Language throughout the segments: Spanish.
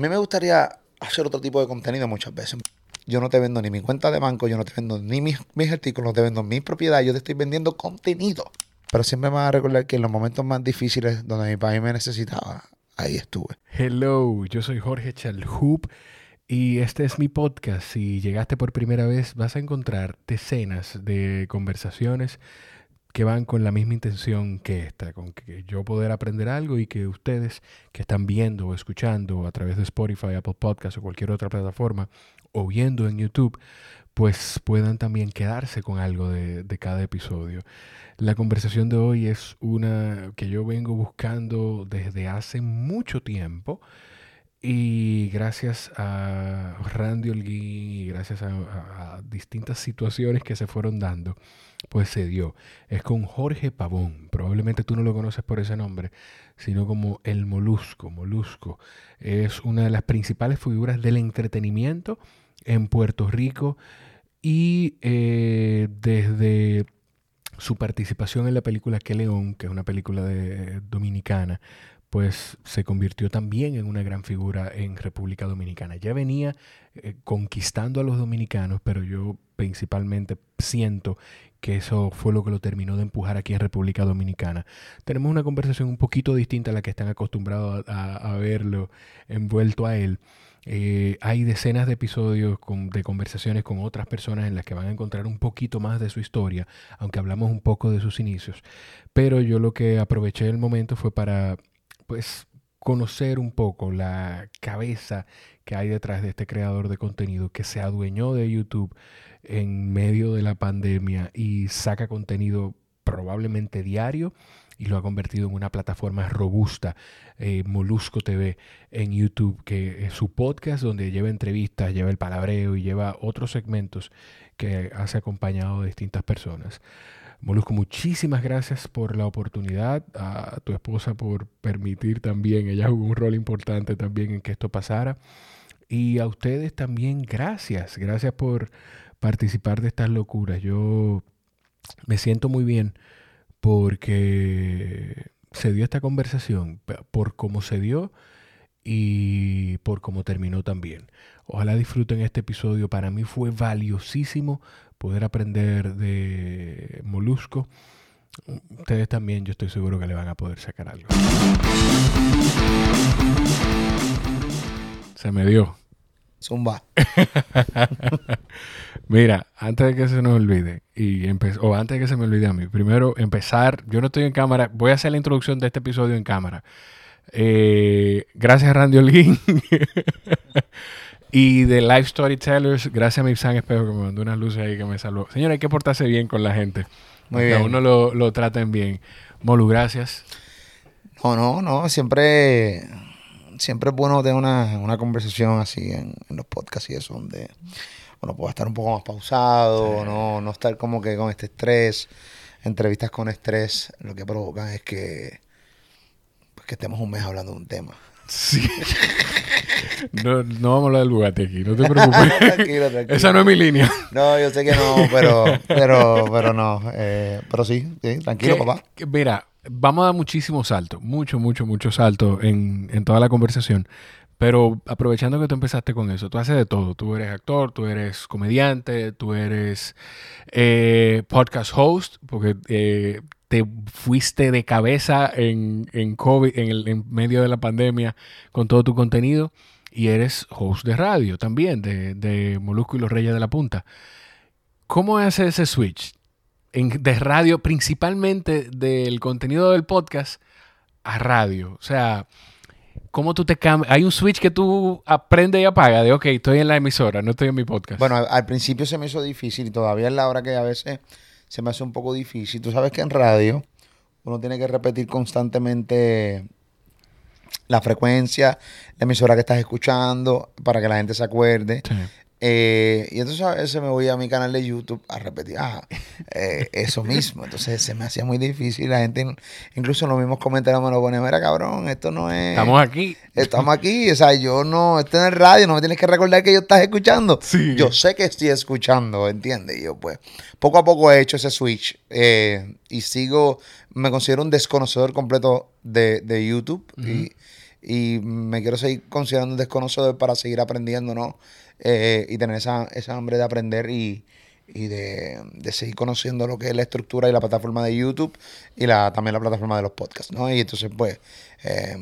mí me gustaría hacer otro tipo de contenido muchas veces. Yo no te vendo ni mi cuenta de banco, yo no te vendo ni mis, mis artículos, no te vendo mi propiedad, yo te estoy vendiendo contenido. Pero siempre me vas a recordar que en los momentos más difíciles donde mi país me necesitaba, ahí estuve. Hello, yo soy Jorge Chalhoop y este es mi podcast. Si llegaste por primera vez, vas a encontrar decenas de conversaciones que van con la misma intención que esta, con que yo poder aprender algo y que ustedes que están viendo o escuchando a través de Spotify, Apple Podcasts o cualquier otra plataforma o viendo en YouTube, pues puedan también quedarse con algo de, cada episodio. La conversación de hoy es una que yo vengo buscando desde hace mucho tiempo y gracias a Randy Holguín y gracias a, distintas situaciones que se fueron dando, pues se dio. Es con Jorge Pavón. Probablemente tú no lo conoces por ese nombre, sino como el Molusco. Molusco es una de las principales figuras del entretenimiento en Puerto Rico y eh, desde su participación en la película Que León, que es una película de, dominicana, pues se convirtió también en una gran figura en República Dominicana. Ya venía eh, conquistando a los dominicanos, pero yo principalmente siento que eso fue lo que lo terminó de empujar aquí en República Dominicana. Tenemos una conversación un poquito distinta a la que están acostumbrados a, verlo envuelto a él. Eh, hay decenas de episodios de conversaciones con otras personas en las que van a encontrar un poquito más de su historia, aunque hablamos un poco de sus inicios. Pero yo lo que aproveché el momento fue para pues conocer un poco la cabeza que hay detrás de este creador de contenido que se adueñó de YouTube en medio de la pandemia y saca contenido probablemente diario y lo ha convertido en una plataforma robusta, eh, Molusco TV en YouTube, que es su podcast donde lleva entrevistas, lleva el palabreo y lleva otros segmentos que hace acompañado de distintas personas. Molusco, muchísimas gracias por la oportunidad, a tu esposa por permitir también, ella jugó un rol importante también en que esto pasara. Y a ustedes también gracias, gracias por participar de estas locuras. Yo me siento muy bien porque se dio esta conversación, por cómo se dio y por cómo terminó también. Ojalá disfruten este episodio. Para mí fue valiosísimo poder aprender de Molusco. Ustedes también, yo estoy seguro que le van a poder sacar algo. Se me dio. Zumba. Mira, antes de que se nos olvide, y o antes de que se me olvide a mí, primero empezar, yo no estoy en cámara, voy a hacer la introducción de este episodio en cámara. Eh, gracias Randy Olguín. Y de Live Storytellers, gracias a mi San Espejo que me mandó unas luces ahí que me salvó. Señor, hay que portarse bien con la gente. Muy bien. A uno lo, lo traten bien. Molu, gracias. No, no, no. Siempre, siempre es bueno tener una, conversación así en, los podcasts y eso, donde uno pueda estar un poco más pausado, no, no estar como que con este estrés. Entrevistas con estrés lo que provocan es que, pues, que estemos un mes hablando de un tema. Sí. No, no vamos a hablar del Bugatti aquí, no te preocupes. tranquilo, tranquilo. Esa no es mi línea. No, yo sé que no, pero, pero, pero no. Eh, pero sí, tranquilo, papá. mira, vamos a dar muchísimos saltos, mucho, mucho, mucho saltos en, en toda la conversación. Pero aprovechando que tú empezaste con eso, tú haces de todo. Tú eres actor, tú eres comediante, tú eres eh, podcast host, porque eh, te fuiste de cabeza en, en COVID, en, el, en medio de la pandemia con todo tu contenido y eres host de radio también, de, de Molusco y los Reyes de la Punta. ¿Cómo hace ese switch en, de radio, principalmente del contenido del podcast, a radio? O sea, ¿cómo tú te cambias? Hay un switch que tú aprendes y apagas de, ok, estoy en la emisora, no estoy en mi podcast. Bueno, al, principio se me hizo difícil y todavía es la hora que a veces se me hace un poco difícil. Tú sabes que en radio uno tiene que repetir constantemente la frecuencia, la emisora que estás escuchando, para que la gente se acuerde. Eh, y entonces a veces me voy a mi canal de YouTube a repetir ah, eh, eso mismo. Entonces se me hacía muy difícil. La gente, incluso en los mismos comentarios me lo ponen, mira cabrón, esto no es... Estamos aquí. Estamos aquí. O sea, yo no, estoy en el radio, no me tienes que recordar que yo estás escuchando. Yo sé que estoy escuchando, ¿entiendes? Y yo pues poco a poco he hecho ese switch eh, y sigo, me considero un desconocedor completo de, YouTube. y, y me quiero seguir considerando un desconocedor para seguir aprendiendo, ¿no? Eh, y tener esa, esa hambre de aprender y, y de, de, seguir conociendo lo que es la estructura y la plataforma de YouTube y la, también la plataforma de los podcasts, ¿no? Y entonces, pues, eh,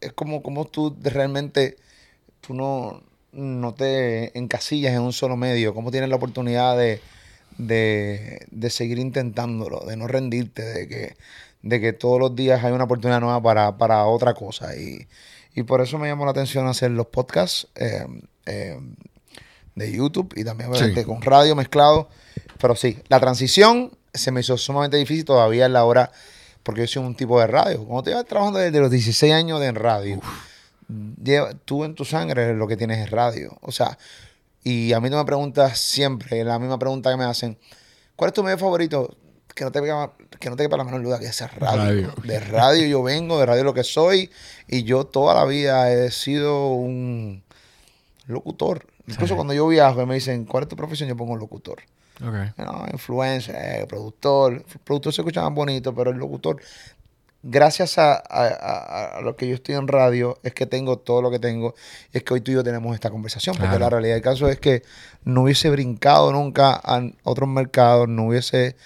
es como, como tú realmente, tú no, no te encasillas en un solo medio, cómo tienes la oportunidad de, de, de seguir intentándolo, de no rendirte, de que, de que todos los días hay una oportunidad nueva para, para otra cosa. Y, y por eso me llamó la atención hacer los podcasts. Eh, eh, de YouTube y también obviamente con radio mezclado. Pero sí, la transición se me hizo sumamente difícil todavía en la hora, porque yo soy un tipo de radio. Como te llevas trabajando desde los 16 años en radio, lleva, tú en tu sangre lo que tienes es radio. O sea, y a mí no me preguntas siempre, la misma pregunta que me hacen, ¿cuál es tu medio favorito? Que no te quepa, que no te la menor duda que es radio. radio. De radio yo vengo, de radio lo que soy, y yo toda la vida he sido un locutor. Incluso cuando yo viajo y me dicen, ¿cuál es tu profesión? Yo pongo locutor. Okay. No, influencer, eh, productor. El productor se escucha más bonito, pero el locutor, gracias a, lo que yo estoy en radio, es que tengo todo lo que tengo. Y es que hoy tú y yo tenemos esta conversación. Porque la realidad del caso es que no hubiese brincado nunca a otros mercados, no hubiese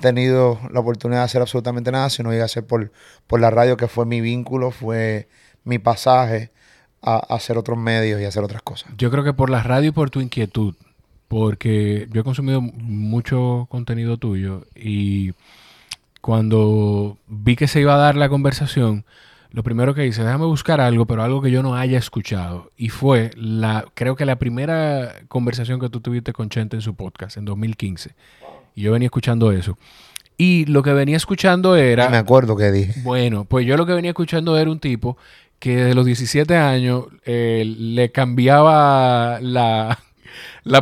tenido la oportunidad de hacer absolutamente nada si no iba a ser por, por la radio, que fue mi vínculo, fue mi pasaje a, hacer otros medios y hacer otras cosas. Yo creo que por la radio y por tu inquietud, porque yo he consumido mucho contenido tuyo y cuando vi que se iba a dar la conversación, lo primero que hice, déjame buscar algo, pero algo que yo no haya escuchado. Y fue la, creo que la primera conversación que tú tuviste con Chente en su podcast en 2015. Y yo venía escuchando eso. Y lo que venía escuchando era... me acuerdo que dije. Bueno, pues yo lo que venía escuchando era un tipo que de los 17 años eh, le cambiaba la,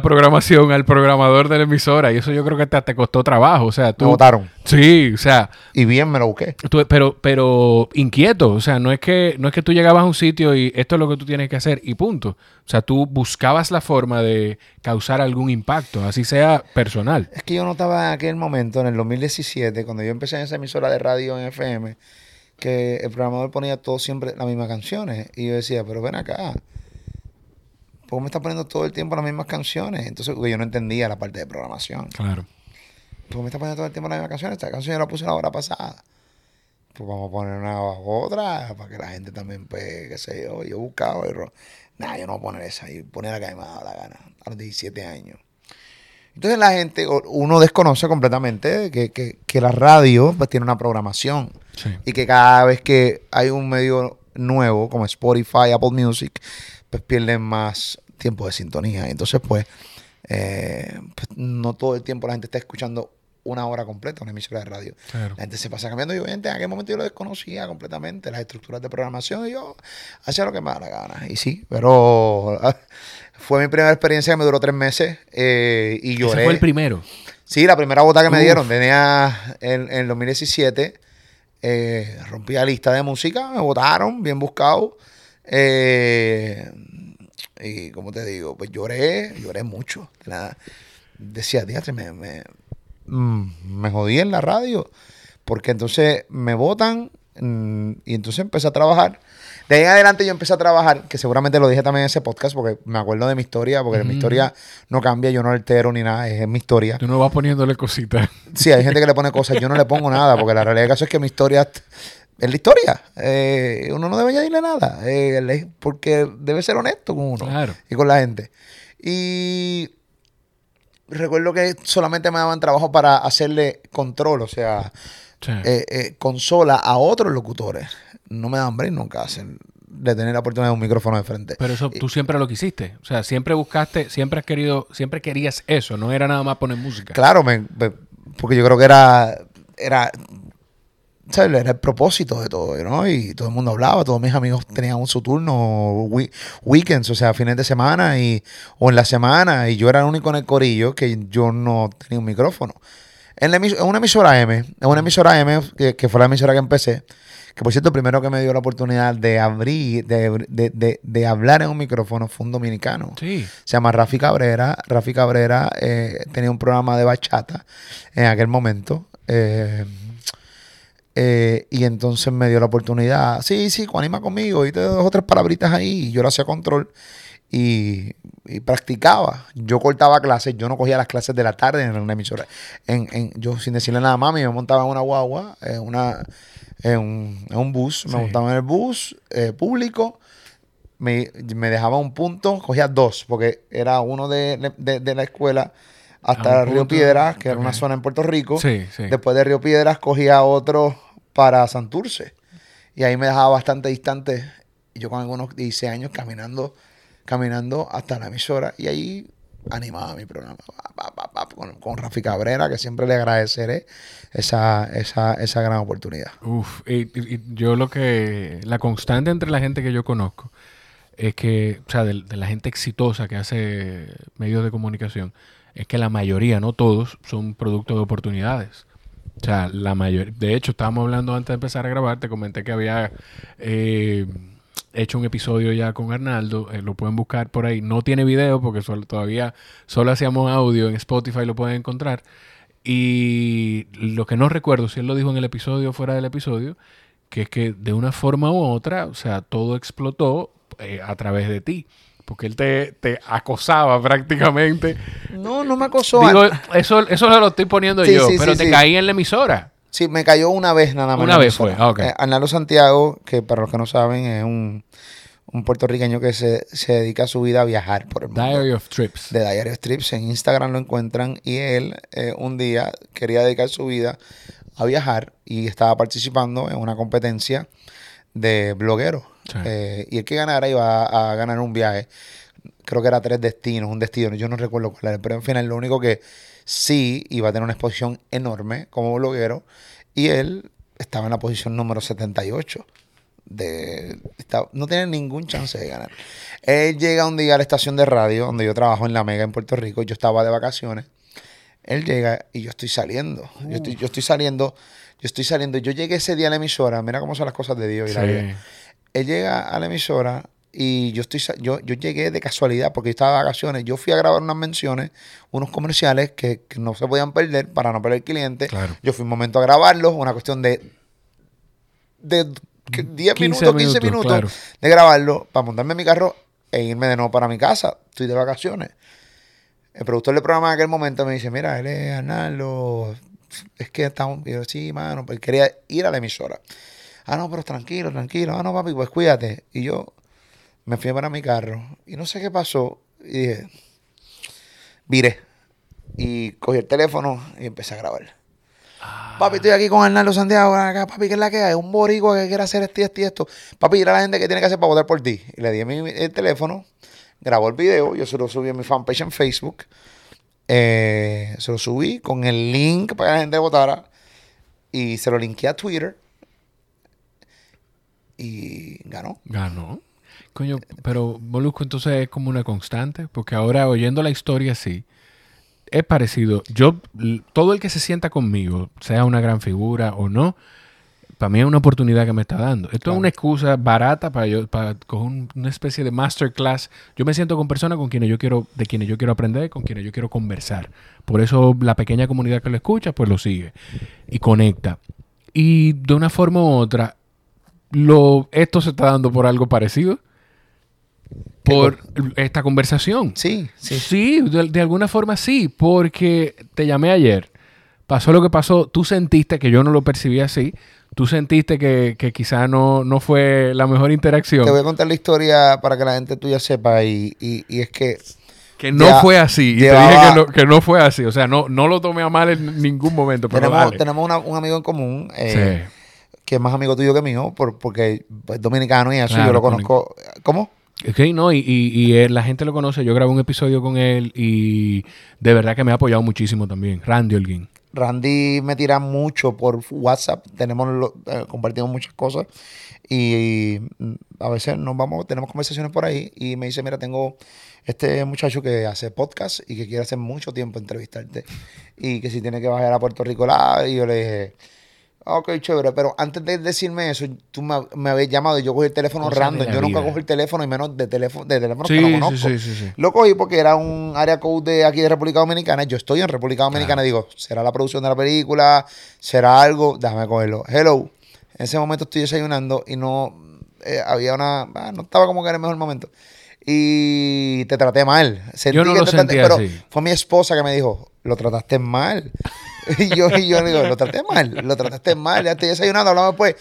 programación al programador de la emisora y eso yo creo que te, te costó trabajo. O sea, tú... Me votaron. Sí, o sea... Y bien me lo busqué. pero, pero inquieto. O sea, no es, que, no es que tú llegabas a un sitio y esto es lo que tú tienes que hacer y punto. O sea, tú buscabas la forma de causar algún impacto, así sea personal. Es que yo notaba en aquel momento, en el 2017, cuando yo empecé en esa emisora de radio en FM que el programador ponía todo siempre las mismas canciones. Y yo decía, pero ven acá. ¿Por qué me está poniendo todo el tiempo las mismas canciones? Entonces, yo no entendía la parte de programación. Claro. ¿Por qué me está poniendo todo el tiempo las mismas canciones? Esta canción yo la puse la hora pasada. Pues vamos a poner una otra para que la gente también, pues, qué sé yo. Yo buscaba y... Nada, yo no voy a poner esa. Y poner la que me dado la gana. A los 17 años. Entonces la gente, uno desconoce completamente que, que, que la radio pues, tiene una programación. Y que cada vez que hay un medio nuevo, como Spotify, Apple Music, pues pierden más tiempo de sintonía. Entonces, pues, eh, pues, no todo el tiempo la gente está escuchando una hora completa una emisora de radio. La gente se pasa cambiando. Y obviamente en aquel momento yo lo desconocía completamente, las estructuras de programación, y yo hacía lo que me da la gana. Y sí, pero fue mi primera experiencia que me duró tres meses eh, y lloré. ¿Ese fue el primero? Sí, la primera bota que me dieron. Tenía en, en 2017 eh, rompí la lista de música, me votaron, bien buscado. Eh, y como te digo, pues lloré, lloré mucho. decía, dígate, me, me, mm, me jodí en la radio. Porque entonces me votan mm, y entonces empecé a trabajar de ahí en adelante yo empecé a trabajar, que seguramente lo dije también en ese podcast, porque me acuerdo de mi historia, porque mi historia no cambia, yo no altero ni nada, es, mi historia. Tú no vas poniéndole cositas. Sí, hay gente que le pone cosas, yo no le pongo nada, porque la realidad del caso es que mi historia es la historia. Eh, uno no debe añadirle nada, eh, porque debe ser honesto con uno y con la gente. Y recuerdo que solamente me daban trabajo para hacerle control, o sea, eh, consola a otros locutores no me dan break nunca hacen de tener la oportunidad de un micrófono de frente. Pero eso tú siempre lo quisiste. O sea, siempre buscaste, siempre has querido, siempre querías eso. No era nada más poner música. Claro, porque yo creo que era, era, ¿sabes? Era el propósito de todo, ¿no? Y todo el mundo hablaba, todos mis amigos tenían su turno, weekends, o sea, fines de semana y, o en la semana. Y yo era el único en el corillo que yo no tenía un micrófono. En, una emisora M, en una emisora M, que, que fue la emisora que empecé, que por cierto, primero que me dio la oportunidad de abrir, de, hablar en un micrófono fue un dominicano. Sí. Se llama Rafi Cabrera. Rafi Cabrera eh, tenía un programa de bachata en aquel momento. Eh, Eh, y entonces me dio la oportunidad. Sí, sí, anima conmigo. Y te dos o tres palabritas ahí. Y yo lo hacía control. Y, y practicaba. Yo cortaba clases. Yo no cogía las clases de la tarde en una emisora. En, en- yo, sin decirle nada a mami, me montaba en una guagua, en, una, en, un, en un bus. Me Sí. montaba en el bus eh, público. Me, me dejaba un punto. Cogía dos. Porque era uno de, de- de la escuela hasta un Río punto, Piedras, que era una zona en Puerto Rico. Sí, sí. Después de Río Piedras cogía otro para Santurce. Y ahí me dejaba bastante distante. Yo con algunos 16 años caminando, caminando hasta la emisora. Y ahí animaba mi programa. Con, con Rafi Cabrera, que siempre le agradeceré esa, esa, esa gran oportunidad. Uf, y, y- yo lo que. La constante entre la gente que yo conozco es que, o sea, de, de la gente exitosa que hace medios de comunicación, es que la mayoría, no todos, son producto de oportunidades. O sea, la mayoría. De hecho, estábamos hablando antes de empezar a grabar, te comenté que había eh, hecho un episodio ya con Arnaldo, eh, lo pueden buscar por ahí. No tiene video porque solo- todavía solo hacíamos audio, en Spotify lo pueden encontrar. Y lo que no recuerdo, si él lo dijo en el episodio o fuera del episodio, que es que de una forma u otra, o sea, todo explotó eh, a través de ti. Porque él te, te acosaba prácticamente. No, no me acosó. Digo, eso, eso lo estoy poniendo Sí, yo, sí, pero sí, te caí en la emisora. Sí, me cayó una vez nada más. Una vez fue, ah, ok. Eh, Arnaldo Santiago, que para los que no saben, es un, un puertorriqueño que se, se dedica a su vida a viajar por el mundo. Diary of Trips. de Diario Strips. En Instagram lo encuentran y él eh, un día quería dedicar su vida a viajar y estaba participando en una competencia de blogueros. Sí. Eh, y el que ganara iba a, a ganar un viaje. Creo que era tres destinos, un destino. Yo no recuerdo cuál era, pero en final lo único que sí iba a tener una exposición enorme como bloguero y él estaba en la posición número 78 de está- no tiene ningún chance de ganar. Él llega un día a la estación de radio donde yo trabajo en La Mega en Puerto Rico, yo estaba de vacaciones. Él llega y yo estoy saliendo. Yo estoy, yo estoy saliendo, yo estoy saliendo. Yo llegué ese día a la emisora, mira cómo son las cosas de Dios y la vida. Él llega a la emisora y yo estoy yo, yo llegué de casualidad porque yo estaba de vacaciones. Yo fui a grabar unas menciones, unos comerciales que, que no se podían perder para no perder cliente. Claro. Yo fui un momento a grabarlos, una cuestión de de que 10 15 minutos, 15 minutos, minutos claro. de grabarlo para montarme en mi carro e irme de nuevo para mi casa. Estoy de vacaciones. El productor del programa en aquel momento me dice, mira, él es Arnaldo, es que estamos, y yo, sí, mano, pues quería ir a la emisora. Ah, no, pero tranquilo, tranquilo. Ah, no, papi, pues cuídate. Y yo me fui para mi carro y no sé qué pasó. Y dije, viré. Y cogí el teléfono y empecé a grabar. Papi, estoy aquí con Arnaldo Santiago. Acá, papi, ¿qué es la que hay? Un boricua que quiere hacer esto y esto y esto. Papi, dile a la gente que tiene que hacer para votar por ti. Y le di mi, el teléfono, grabó el video, yo se lo subí a mi fanpage en Facebook. Eh, se lo subí con el link para que la gente votara. Y se lo linké a Twitter. Y ganó. Ganó. Coño, pero Molusco entonces es como una constante, porque ahora oyendo la historia sí, es parecido. Yo, todo el que se sienta conmigo, sea una gran figura o no, para mí es una oportunidad que me está dando. Esto Claro. es una excusa barata para yo, para coger un- una especie de masterclass. Yo me siento con personas con quienes yo quiero, de quienes yo quiero aprender, con quienes yo quiero conversar. Por eso la pequeña comunidad que lo escucha, pues lo sigue y conecta. Y de una forma u otra, lo, esto se está dando por algo parecido. Por esta conversación. Sí, sí. Sí, de, de alguna forma sí, porque te llamé ayer, pasó lo que pasó, tú sentiste que yo no lo percibí así, tú sentiste que, que quizá no, no fue la mejor interacción, Te voy a contar la historia para que la gente tuya sepa. Y, y, y es que que no ya- fue así, y te dije que no, que no fue así, o sea, no, no lo tomé a mal en ningún momento, pero tenemos, dale. tenemos una- un amigo en común. eh, Sí. que es más amigo tuyo que mío, por, porque es dominicano y Claro, yo lo con- conozco. ¿Cómo? Ok, no, y, y, y él- la gente lo conoce, yo grabé un episodio con él y de verdad que me ha apoyado muchísimo también, Randy Holguín. Randy me tira mucho por WhatsApp, tenemos lo- eh, compartimos muchas cosas y, mm, a veces nos vamos, tenemos conversaciones por ahí y me dice, mira, tengo este muchacho que hace podcast y que quiere hace mucho tiempo entrevistarte y que si tiene que bajar a Puerto Rico la y yo le dije, Ok, chévere, pero antes de decirme eso, tú me, me habías llamado y yo cogí el teléfono random. Yo nunca vida. cojo el teléfono y menos de teléfono, de teléfonos Sí, que no conozco. sí, sí. Lo cogí porque era un área code de aquí de República Dominicana. Yo estoy en República Dominicana y digo, ¿será la producción de la película? ¿Será algo? Déjame cogerlo. Hello. En ese momento estoy desayunando y no eh, había una. ah, no estaba como que en el mejor momento. Y te traté mal. Sentí Yo no que lo te traté- sentí pero así. fue mi esposa que me dijo, lo trataste mal. y yo, y yo le digo, lo traté mal, lo trataste mal, ya estoy desayunando, hablamos después.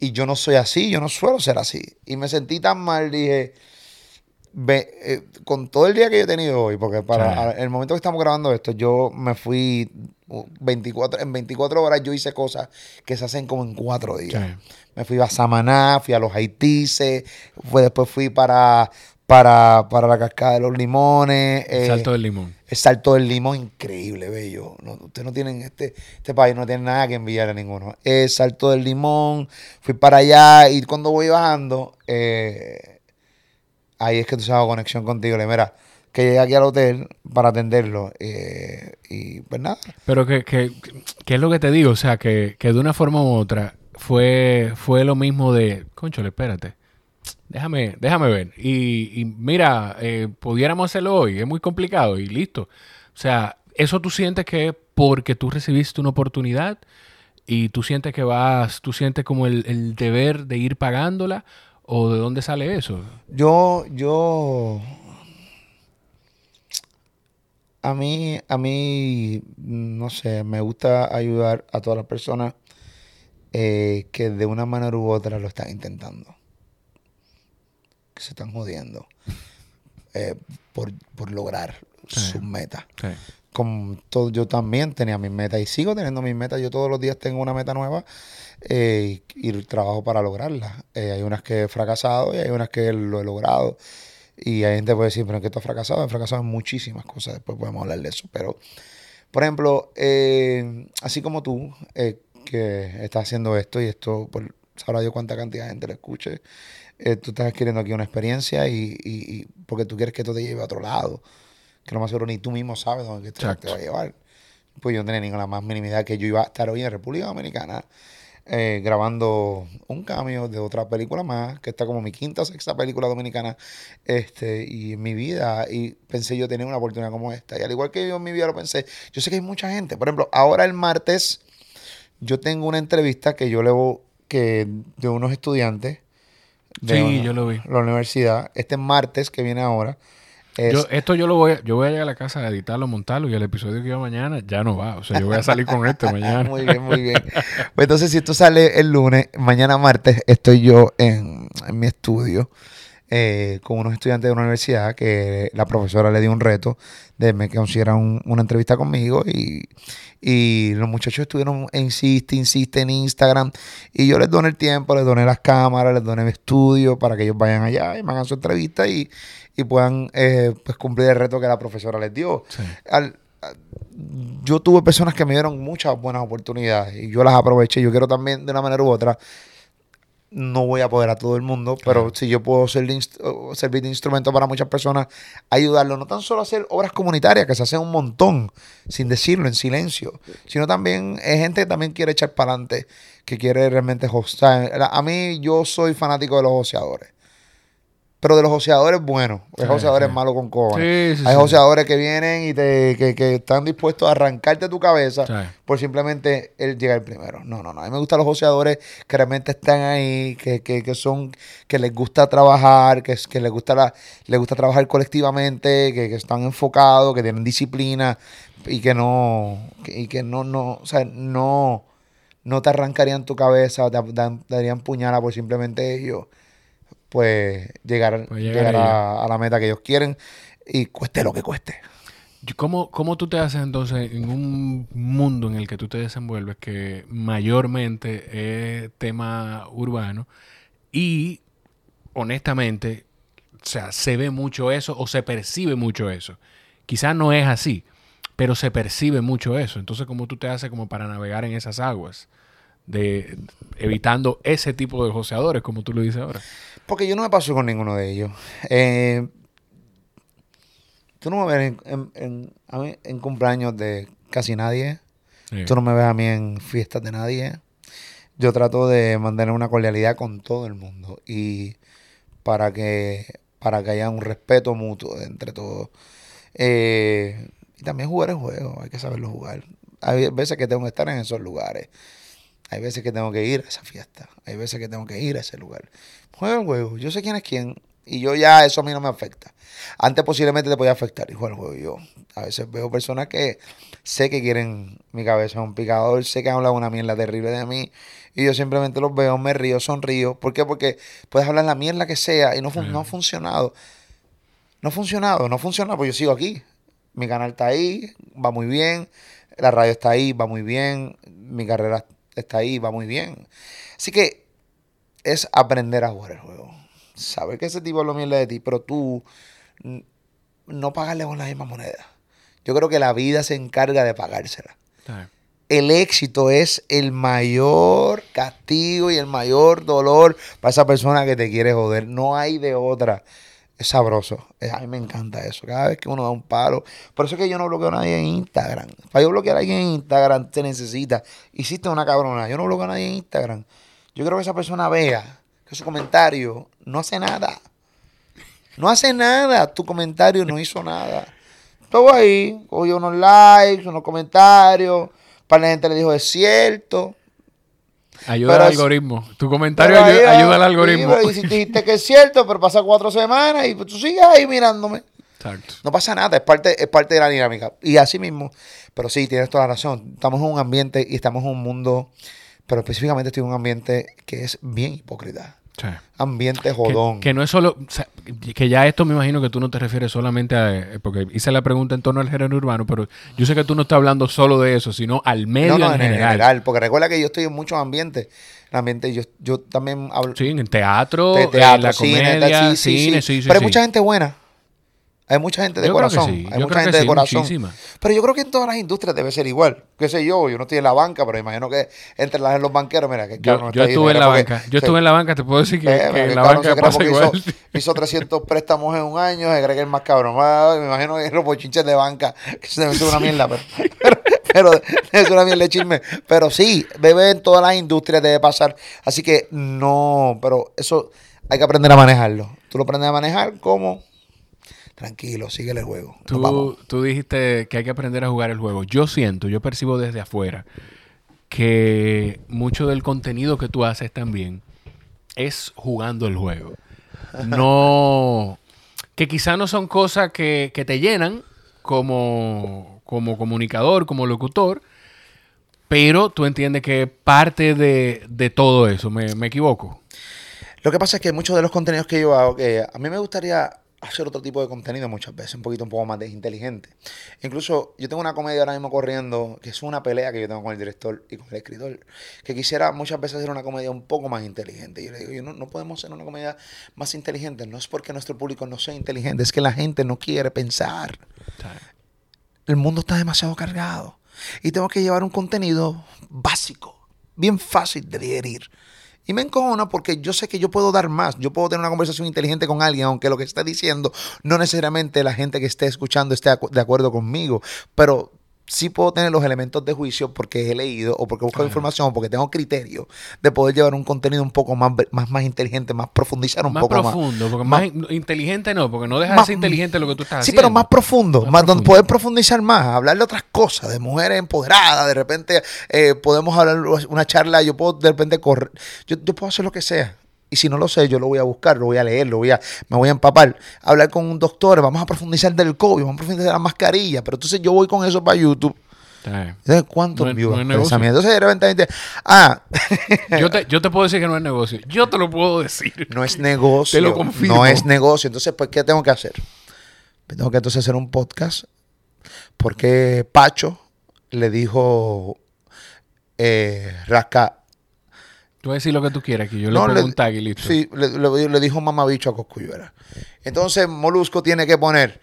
Y yo no soy así, yo no suelo ser así. Y me sentí tan mal, dije, ve, eh, con todo el día que yo he tenido hoy, porque para a- el momento que estamos grabando esto, yo me fui uh, 24, en 24 horas yo hice cosas que se hacen como en cuatro días. Sí. Me fui a Samaná, fui a los Haitises, después fui para, para, para la cascada de los limones. El eh, salto del limón. el salto del limón, increíble, bello. No, ustedes no tienen, este, este país no tiene nada que enviar a ninguno. El salto del limón, fui para allá y cuando voy bajando, eh, ahí es que tú hago conexión contigo. Le mira, que llegué aquí al hotel para atenderlo. eh, y pues nada. Pero que, que, que es lo que te digo, o sea, que, que de una forma u otra fue, fue lo mismo de, conchole, espérate, déjame, déjame ver. Y, y mira, eh, pudiéramos hacerlo hoy, es muy complicado y listo. O sea, eso tú sientes que es porque tú recibiste una oportunidad y tú sientes que vas, tú sientes como el, deber de ir pagándola o de dónde sale eso. Yo, yo. A mí, a mí, no sé, me gusta ayudar a todas las personas eh, que de una manera u otra lo están intentando. Que se están jodiendo eh, por, por lograr Sí. sus metas. Sí. Como todo, yo también tenía mis metas y sigo teniendo mis metas. Yo todos los días tengo una meta nueva eh, y, y trabajo para lograrla. Eh, hay unas que he fracasado y hay unas que lo he logrado. Y hay gente que puede decir, pero es que tú has fracasado. He fracasado en muchísimas cosas. Después podemos hablar de eso. Pero, por ejemplo, eh, así como tú, que estás haciendo esto y esto, por sabrá Dios cuánta cantidad de gente lo escuche, eh, tú estás adquiriendo aquí una experiencia y, y- y porque tú quieres que esto te lleve a otro lado. Que lo más seguro ni tú mismo sabes dónde te Exacto. va a llevar. Pues yo no tenía ninguna más minimidad que yo iba a estar hoy en República Dominicana eh, grabando un cambio de otra película más, que está como mi quinta o sexta película dominicana, este, y en mi vida, y pensé yo tener una oportunidad como esta. Y al igual que yo en mi vida lo pensé, yo sé que hay mucha gente. Por ejemplo, ahora el martes, yo tengo una entrevista que yo le voy, que de unos estudiantes de Sí, una- yo lo vi. la universidad, este martes que viene ahora. es- Yo, esto yo lo voy a, yo voy a llegar a la casa a editarlo, montarlo y el episodio que iba mañana ya no va. O sea, yo voy a salir con este mañana. muy bien, muy bien. Pues entonces, si esto sale el lunes, mañana martes, estoy yo en, en mi estudio eh, con unos estudiantes de una universidad que la profesora le dio un reto de me que consiguieran un- una entrevista conmigo y, y los muchachos estuvieron, insiste, insiste en Instagram y yo les doné el tiempo, les doné las cámaras, les doné mi estudio para que ellos vayan allá y me hagan su entrevista y, y puedan eh, pues cumplir el reto que la profesora les dio Sí. al- a- yo tuve personas que me dieron muchas buenas oportunidades y yo las aproveché. Yo quiero también, de una manera u otra, no voy a poder a todo el mundo, pero si yo puedo ser de servir de instrumento para muchas personas, ayudarlo, no tan solo a hacer obras comunitarias, que se hacen un montón, sin decirlo, en silencio, sino también es gente que también quiere echar para adelante, que quiere realmente hostear. A mí, yo soy fanático de los joseadores. Pero de los joseadores buenos. Hay joseadores sí. malos con cojones. Sí, Hay joseadores que vienen y te, que, que están dispuestos a arrancarte tu cabeza por simplemente él llegar primero. No, no, no. A mí me gustan los joseadores que realmente están ahí, que, que, que son, que les gusta trabajar, que, que les gusta la, les gusta trabajar colectivamente, que, que están enfocados, que tienen disciplina y que no, y que no, no, o sea, no, no te arrancarían tu cabeza, te dan- darían puñala por simplemente ellos, pues llegar, Pues llegar llegar a la meta que ellos quieren y cueste lo que cueste. ¿Cómo, ¿Cómo tú te haces entonces en un mundo en el que tú te desenvuelves que mayormente es tema urbano y honestamente, o sea, se ve mucho eso o se percibe mucho eso? Quizás no es así, pero se percibe mucho eso. Entonces, ¿cómo tú te haces como para navegar en esas aguas? De, evitando ese tipo de joseadores, como tú lo dices ahora. Porque yo no me paso con ninguno de ellos. Eh, tú no me ves en, en- en- cumpleaños de casi nadie. Sí. Tú no me ves a mí en fiestas de nadie. yo trato de mantener una cordialidad con todo el mundo y para que, para que haya un respeto mutuo entre todos. Eh, y también jugar el juego, hay que saberlo jugar. Hay veces que tengo que estar en esos lugares. Hay veces que tengo que ir a esa fiesta. Hay veces que tengo que ir a ese lugar. Juega el juego. Yo sé quién es quién. Y yo ya, eso a mí no me afecta. Antes posiblemente te podía afectar. Y juega el juego. Yo a veces veo personas que sé que quieren mi cabeza un picador. Sé que han hablado una mierda terrible de mí. Y yo simplemente los veo, me río, sonrío. ¿Por qué? Porque puedes hablar la mierda que sea y no, no ha funcionado. No ha funcionado, no ha funcionado, pues yo sigo aquí. Mi canal está ahí, va muy bien. La radio está ahí, va muy bien. Mi carrera está ahí, va muy bien. Así que es aprender a jugar el juego. Saber que ese tipo lo mierda de ti, pero tú no pagarle con la misma moneda. Yo creo que la vida se encarga de pagársela. El éxito es el mayor castigo y el mayor dolor para esa persona que te quiere joder. No hay de otra es sabroso. a mí me encanta eso. Cada vez que uno da un palo. Por eso es que yo no bloqueo a nadie en Instagram. Para yo bloquear a alguien en Instagram te necesita. Hiciste una cabrona. Yo no bloqueo a nadie en Instagram. Yo creo que esa persona vea que su comentario no hace nada. No hace nada. Tu comentario no hizo nada. Todo ahí. Cogió unos likes, unos comentarios. Para la gente le dijo, es cierto. Ayuda al algoritmo. Tu comentario ayuda, al algoritmo. y si dijiste que es cierto, pero pasa cuatro semanas y tú sigues ahí mirándome. Exacto. No pasa nada, es parte, es parte de la dinámica. Y así mismo, pero sí, tienes toda la razón. Estamos en un ambiente y estamos en un mundo, pero específicamente estoy en un ambiente que es bien hipócrita. Ambiente jodón. Que, no es solo. que ya esto me imagino que tú no te refieres solamente a. Eh, porque hice la pregunta en torno al género urbano, pero yo sé que tú no estás hablando solo de eso, sino al medio no, no, en, general. Porque recuerda que yo estoy en muchos ambientes. Ambiente, yo, yo también hablo. Sí, en teatro, en la comedia, cine, sí, sí, Pero hay mucha gente buena. Hay mucha gente de corazón. Hay mucha gente de corazón. Pero yo creo que en todas las industrias debe ser igual. Qué sé yo, yo no estoy en la banca, pero imagino que entre las, los banqueros, mira, que yo, yo estuve en la banca. Yo estuve en la banca, te puedo decir que, eh, en la banca pasa igual. Hizo, hizo, 300 préstamos en un año, se cree que es más cabrón. Me imagino que los bochinches de banca, que se debe ser una mierda, pero, pero, es una mierda de chisme. Pero sí, bebe en todas las industrias debe pasar. Así que no, pero eso hay que aprender a manejarlo. Tú lo aprendes a manejar como tranquilo, síguele el juego. Tú, tú dijiste que hay que aprender a jugar el juego. Yo siento, yo percibo desde afuera que mucho del contenido que tú haces también es jugando el juego. No, que quizá no son cosas que, te llenan como, como comunicador, como locutor, pero tú entiendes que parte de, de todo eso, ¿Me, ¿Me, equivoco? Lo que pasa es que muchos de los contenidos que yo hago, que a mí me gustaría hacer otro tipo de contenido muchas veces, un poquito un poco más inteligente. Incluso yo tengo una comedia ahora mismo corriendo, que es una pelea que yo tengo con el director y con el escritor, que quisiera muchas veces hacer una comedia un poco más inteligente. Yo le digo, no, no podemos hacer una comedia más inteligente, no es porque nuestro público no sea inteligente, es que la gente no quiere pensar. El mundo está demasiado cargado y tengo que llevar un contenido básico, bien fácil de digerir y me encojona porque yo sé que yo puedo dar más. Yo puedo tener una conversación inteligente con alguien, aunque lo que está diciendo no necesariamente la gente que esté escuchando esté de acuerdo conmigo. Pero sí puedo tener los elementos de juicio porque he leído o porque he buscado información o porque tengo criterio de poder llevar un contenido un poco más, más, más inteligente, más profundizar un poco más. Profundo, porque más, inteligente no, porque no deja de ser inteligente lo que tú estás haciendo. Sí, pero más profundo, más, donde poder profundizar más, hablar de otras cosas, de mujeres empoderadas, de repente eh, podemos hablar una charla, yo puedo de repente correr, yo, yo puedo hacer lo que sea. Y si no lo sé, yo lo voy a buscar, lo voy a leer, lo voy a, me voy a empapar. Hablar con un doctor, vamos a profundizar del COVID, vamos a profundizar de la mascarilla. Pero entonces yo voy con eso para YouTube. ¿Sabes cuántos no, views? entonces de repente, ah. yo, te, yo te puedo decir que no es negocio. Yo te lo puedo decir. No es negocio. Te lo confirmo. No es negocio. Entonces, pues, ¿qué tengo que hacer? Tengo que entonces hacer un podcast porque Pacho le dijo eh, Rasca Tú vas a decir lo que tú quieras aquí. Yo le pongo un tag y listo. Sí, le, dijo mamabicho a Coscuyuela. Entonces, Molusco tiene que poner...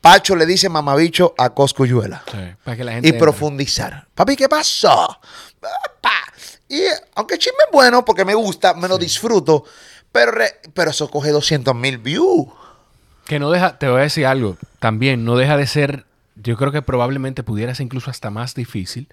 Pacho le dice mamabicho a Coscuyuela. Sí, para que la gente... Y profundizar. Papi, ¿qué pasó? Y aunque el chisme es bueno porque me gusta, me lo disfruto, pero, pero eso coge 200 mil views. Que no deja, te voy a decir algo, también no deja de ser, yo creo que probablemente pudiera ser incluso hasta más difícil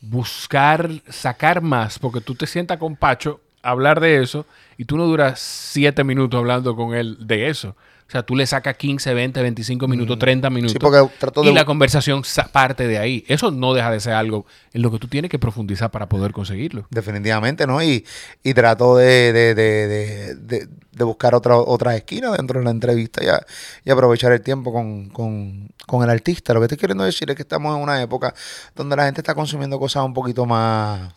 buscar sacar más, porque tú te sientas con Pacho hablar de eso y tú no duras siete minutos hablando con él de eso. O sea, tú le sacas 15, 20, 25 minutos, 30 minutos. Sí, porque trato de... Y la conversación sa- parte de ahí. Eso no deja de ser algo en lo que tú tienes que profundizar para poder conseguirlo. Definitivamente, ¿no? Y, y trato de, de, de, de, de- de buscar otra, otras esquinas dentro de la entrevista y, a- y aprovechar el tiempo con, con, con el artista. Lo que estoy queriendo decir es que estamos en una época donde la gente está consumiendo cosas un poquito más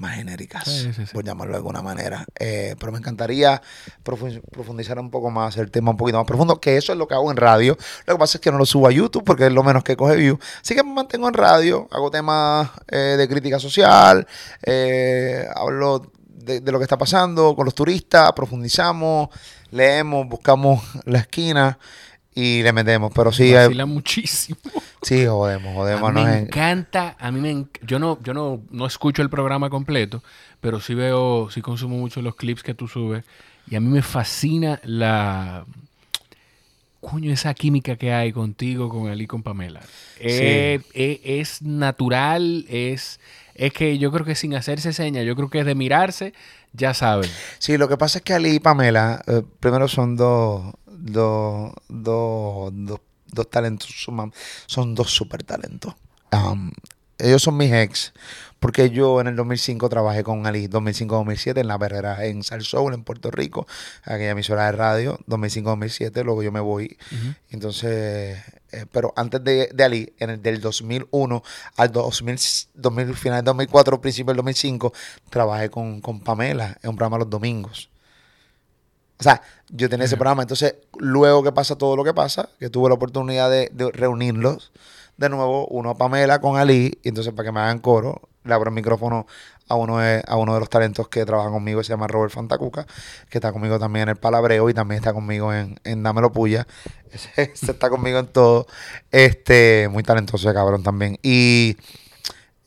más genéricas, Sí, sí, sí. por llamarlo de alguna manera. Eh, pero me encantaría profu- profundizar un poco más el tema un poquito más profundo, que eso es lo que hago en radio. Lo que pasa es que no lo subo a YouTube porque es lo menos que coge view. Así que me mantengo en radio, hago temas eh, de crítica social, eh, hablo de, de lo que está pasando con los turistas, profundizamos, leemos, buscamos la esquina y le metemos. Pero sí, Vacila muchísimo. sí, jodemos, A jodemos. mí nos me en- encanta, a mí me yo no, yo no, no escucho el programa completo, pero sí veo, sí consumo mucho los clips que tú subes y a mí me fascina la coño esa química que hay contigo, con y con Pamela. Eh, eh, es natural, es es que yo creo que sin hacerse señas, yo creo que es de mirarse, ya saben. Sí, lo que pasa es que Ali y Pamela, eh, primero son dos, dos, dos, dos, dos talentos, suma- son dos super talentos. Ellos son mis ex, porque yo en el 2005 trabajé con Ali, 2005-2007 en la perrera en Sal Soul, en Puerto Rico, aquella emisora de radio, 2005-2007, luego yo me voy. Entonces, eh, pero antes de, de Ali, en el del 2001 al 2000, 2000 final del 2004, principio del 2005, trabajé con, con Pamela en un programa los domingos. O sea, yo tenía ese programa. Entonces, luego que pasa todo lo que pasa, que tuve la oportunidad de, de reunirlos de nuevo, uno a Pamela con Ali, y entonces para que me hagan coro, le abro el micrófono a uno de, a uno de los talentos que trabajan conmigo, se llama Robert Fantacuca, que está conmigo también en el Palabreo y también está conmigo en, en Dámelo Puya. Ese, ese está conmigo en todo. Este, muy talentoso ese cabrón también. Y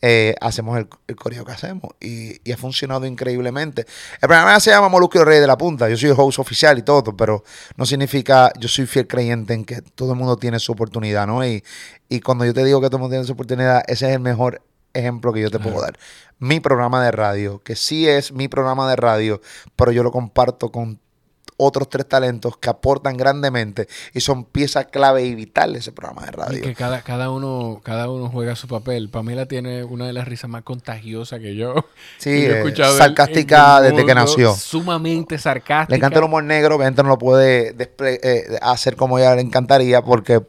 eh, hacemos el, el coreo que hacemos y, y ha funcionado increíblemente. El programa se llama Molusco Rey de la Punta. Yo soy el host oficial y todo, pero no significa, yo soy fiel creyente en que todo el mundo tiene su oportunidad, ¿no? Y, y cuando yo te digo que todo el mundo tiene su oportunidad, ese es el mejor ejemplo que yo te puedo dar. Mi programa de radio, que sí es mi programa de radio, pero yo lo comparto con otros tres talentos que aportan grandemente y son pieza clave y vital de ese programa de Y radio. que cada, cada uno, cada uno juega su papel. Pamela tiene una de las risas más contagiosas que yo. Sí, que yo he eh, escuchado sarcástica en desde que nació. Sumamente sarcástica. Le encanta el humor negro, que gente no lo puede eh, hacer como ella le encantaría porque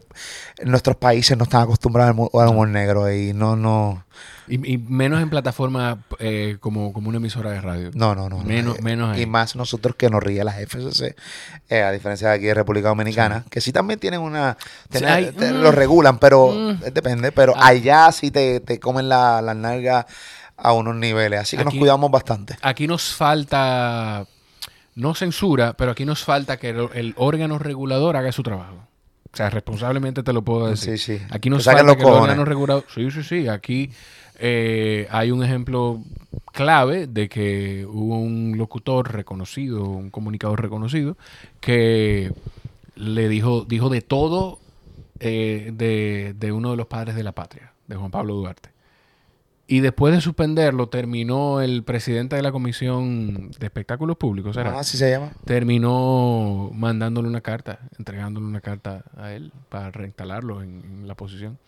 en nuestros países no están acostumbrados al humor negro y no, no, Y, y menos en plataformas eh, como, como una emisora de radio. no, no, no. no. Menos- Eh, menos ahí. Y más nosotros que nos ríe las FCC, eh, a diferencia de aquí de República Dominicana, que sí también tienen una, tienen- hay- te- mm, lo regulan, pero mm. depende, pero Ah. allá sí te, te comen la, la nalga a unos niveles, así que nos cuidamos bastante. Aquí nos falta, no censura, pero aquí nos falta que el, el órgano regulador haga su trabajo. O sea, responsablemente te lo puedo decir. Sí, sí. Aquí saquen falta los que regulador... Sí, sí, sí. Aquí eh, hay un ejemplo clave de que hubo un locutor reconocido, un comunicador reconocido, que le dijo, dijo de todo eh, de, de uno de los padres de la patria, de Juan Pablo Duarte. Y después de suspenderlo, terminó el presidente de la Comisión de Espectáculos Públicos, ¿será? Ah, así se llama. terminó mandándole una carta, entregándole una carta a él para reinstalarlo en, en la posición.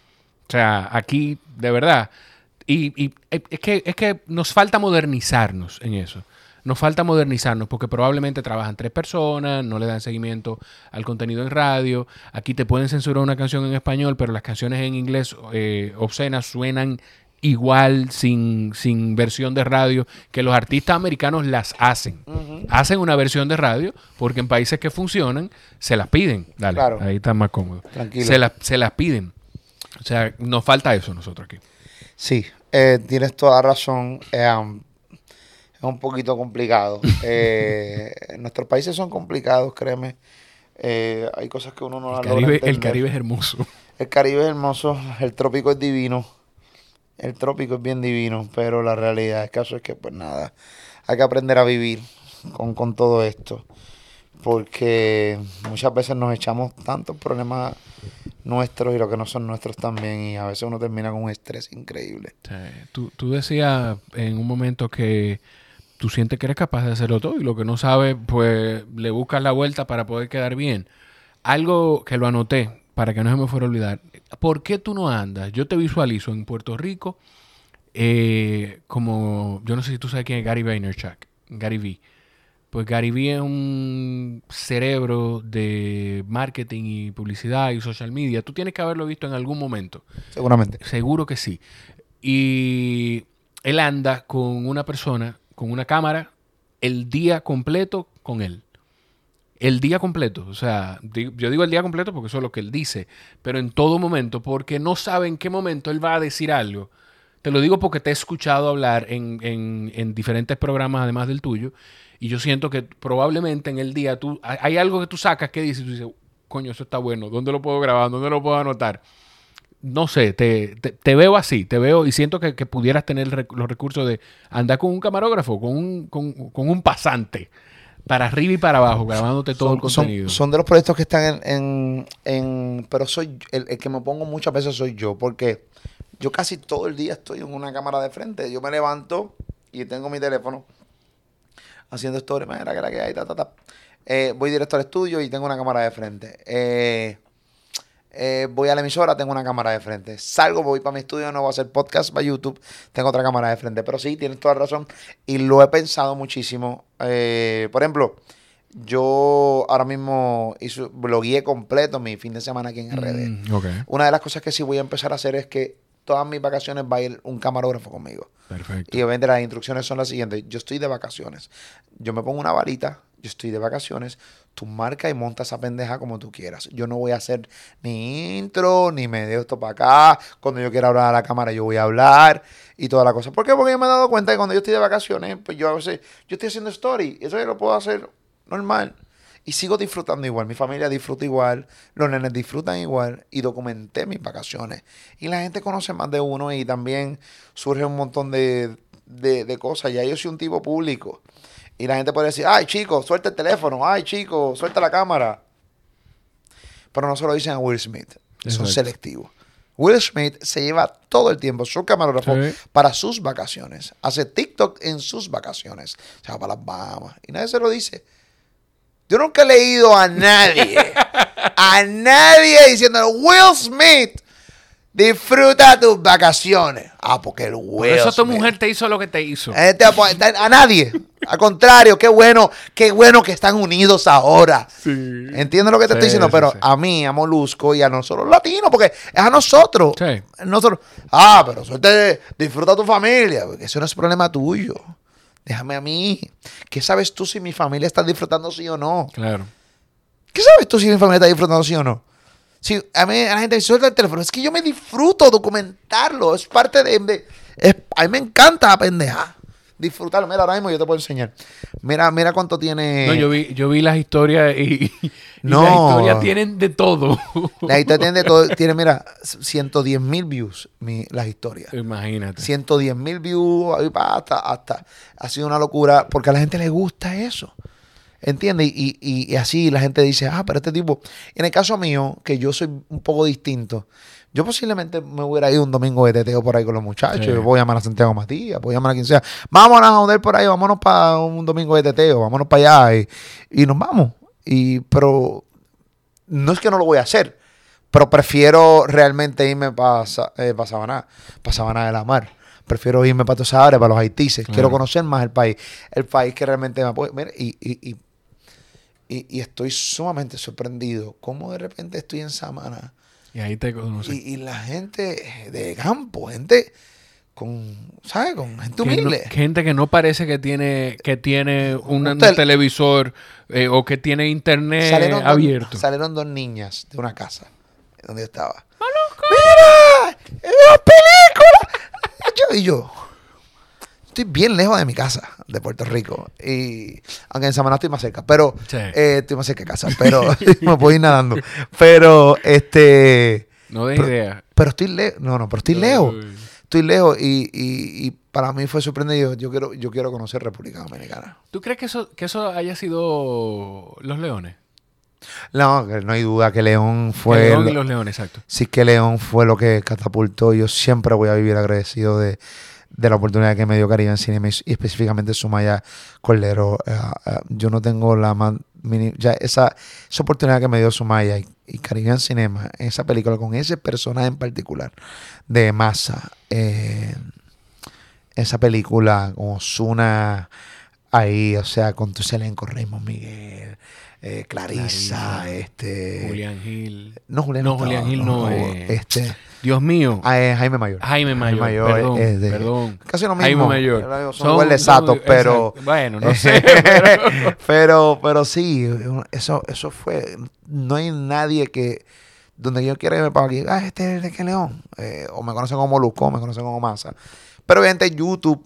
O sea, aquí, de verdad, y, y es, que, es que nos falta modernizarnos en eso. Nos falta modernizarnos porque probablemente trabajan tres personas, no le dan seguimiento al contenido en radio. Aquí te pueden censurar una canción en español, pero las canciones en inglés eh, obscenas suenan igual sin, sin versión de radio que los artistas americanos las hacen. Hacen una versión de radio porque en países que funcionan se las piden. Dale, Claro. ahí está más cómodo. Tranquilo. Se, las- se las piden. O sea, nos falta eso nosotros aquí. Sí, eh, tienes toda razón. eh, um, es un poquito complicado. Eh, nuestros países son complicados, créeme. Eh, hay cosas que uno no El logra Caribe, el. Caribe es hermoso. El Caribe es hermoso, el trópico es divino. El trópico es bien divino, pero la realidad del caso es que, pues nada, hay que aprender a vivir con, con todo esto. Porque muchas veces nos echamos tantos problemas nuestros y los que no son nuestros también. Y a veces uno termina con un estrés increíble. Tú, tú decías en un momento que tú sientes que eres capaz de hacerlo todo y lo que no sabes, pues le buscas la vuelta para poder quedar bien. Algo que lo anoté para que no se me fuera a olvidar. ¿Por qué tú no andas? Yo te visualizo en Puerto Rico eh, como, yo no sé si tú sabes quién es Gary Vaynerchuk, Gary V. Pues Gary Vee es un cerebro de marketing y publicidad y social media. Tú tienes que haberlo visto en algún momento. Seguramente. Seguro que sí. Y él anda con una persona, con una cámara, el día completo con él. El día completo. O sea, yo digo el día completo porque eso es lo que él dice, pero en todo momento, porque no sabe en qué momento él va a decir algo. Te lo digo porque te he escuchado hablar en, en diferentes programas, además del tuyo, y yo siento que probablemente en el día tú hay algo que tú sacas que dices, tú dices, coño, eso está bueno, ¿dónde lo puedo grabar? ¿Dónde lo puedo anotar? No sé, te, te, veo así, te veo y siento que, pudieras tener los recursos de andar con un camarógrafo, con un, con, un pasante, para arriba y para abajo, grabándote todo el contenido. Son, de los proyectos que están en... en, pero soy el, el, que me pongo muchas veces soy yo, porque yo casi todo el día estoy en una cámara de frente. Yo me levanto y tengo mi teléfono haciendo stories, mira que la que hay, ta, ta, ta. Eh, voy directo al estudio y tengo una cámara de frente. Eh, eh, voy a la emisora, tengo una cámara de frente. Salgo, voy para mi estudio, no voy a hacer podcast para YouTube, tengo otra cámara de frente. Pero sí, tienes toda la razón y lo he pensado muchísimo. por ejemplo, yo ahora mismo hizo, blogueé completo mi fin de semana aquí en RD. Mm, una de las cosas que sí voy a empezar a hacer es que todas mis vacaciones va a ir un camarógrafo conmigo. Perfecto. Y obviamente las instrucciones son las siguientes. Yo estoy de vacaciones. Yo me pongo una varita, yo estoy de vacaciones. Tú marca y monta esa pendeja como tú quieras. Yo no voy a hacer ni intro, ni me dejo esto para acá. Cuando yo quiera hablar a la cámara, yo voy a hablar y toda la cosa. ¿Por qué? Porque yo me he dado cuenta que cuando yo estoy de vacaciones, pues yo a veces, yo estoy haciendo story. Eso yo lo puedo hacer normal y sigo disfrutando igual. Mi familia disfruta igual, los nenes disfrutan igual y documenté mis vacaciones. Y la gente conoce más de uno y también surge un montón de, cosas. Ya yo soy un tipo público. Y la gente puede decir, ay chico, suelta el teléfono, ay chico, suelta la cámara. Pero no se lo dicen a Will Smith, son selectivos. Will Smith se lleva todo el tiempo su camarógrafo para sus vacaciones. Hace TikTok en sus vacaciones. Se va para las Bahamas. Y nadie se lo dice. Yo nunca he leído a nadie, a nadie diciendo, Will Smith, disfruta tus vacaciones. Ah, porque el Will Por eso tu mujer te hizo lo que te hizo. Este, a nadie. Al contrario, qué bueno, qué bueno que están unidos ahora. Sí. Entiendo lo que te estoy diciendo, pero a mí, a Molusco y a nosotros latinos, porque es a nosotros. Sí. Nosotros. Ah, pero suerte, disfruta tu familia, porque eso no es problema tuyo. Déjame a mí. ¿Qué sabes tú si mi familia está disfrutando sí o no? Claro. ¿Qué sabes tú si mi familia está disfrutando sí o no? Si a mí la gente suelta el teléfono, es que yo me disfruto documentarlo, es parte de... a mí me encanta pendeja disfrutarlo. Mira, ahora mismo yo te puedo enseñar. Mira, mira cuánto tiene. No, yo vi, yo vi las historias y, no. las historias tienen de todo. Las historias tienen de todo. Tiene, mira, 110 mil views las historias. Imagínate. 110 mil views hasta, hasta. Ha sido una locura porque a la gente le gusta eso. ¿Entiendes? Y, y, y, así la gente dice, ah, pero este tipo. En el caso mío, que yo soy un poco distinto, yo posiblemente me hubiera ido un domingo de teteo por ahí con los muchachos. Voy a llamar a Santiago Matías, voy a llamar a quien sea. Vámonos a joder por ahí, vámonos para un domingo de teteo, vámonos para allá y, nos vamos. Y, pero no es que no lo voy a hacer, pero prefiero realmente irme para eh, pa Sabaná, para Sabaná de la Mar. Prefiero irme para Tosabres, para los haitises. Quiero conocer más el país. El país que realmente me apoya. y, y, y, y, estoy sumamente sorprendido. ¿Cómo de repente estoy en Samaná? Y ahí te conoces. Y, la gente de campo, gente con, ¿sabes? Con gente humilde. gente que no parece que tiene, que tiene un, televisor eh, o que tiene internet abierto. salieron dos niñas de una casa donde yo estaba. ¡Mira! ¡Es una película! Yo y yo estoy bien lejos de mi casa, de Puerto Rico. Y aunque en Samaná estoy más cerca, pero eh, estoy más cerca de casa, pero me puedo ir nadando. Pero este. No de idea. Pero estoy lejos. No, no, pero estoy lejos. Estoy lejos y, y, para mí fue sorprendido. Yo quiero, yo quiero conocer República Dominicana. ¿Tú crees que eso, que eso haya sido los leones? No, que no hay duda que León fue. El León lo- y los Leones, exacto. sí que León fue lo que catapultó. Yo siempre voy a vivir agradecido de, de la oportunidad que me dio Caribe en Cinema y, específicamente Sumaya Cordero. Eh, eh, yo no tengo la más mini- ya esa, esa oportunidad que me dio Sumaya y, y Caribe en Cinema, esa película con ese personaje en particular de Massa. eh, esa película con Osuna ahí, o sea, con tu elenco, Raymond Miguel, eh, Clarisa, Clarisa, este. Julián Gil. No, Julián No, Julián Gil no, eh. Este. Dios mío. Ah, es Jaime Mayor. Jaime Mayor. perdón, es de- perdón. Casi lo Jaime mismo. Mayor. Son igual de satos, pero. exacto. Bueno, no sé. pero- pero, pero sí, eso, eso fue. No hay nadie que. Donde yo quiera irme para aquí, ah, este es de qué león. Eh, o me conocen como Molusco, o me conocen como Masa. Pero obviamente YouTube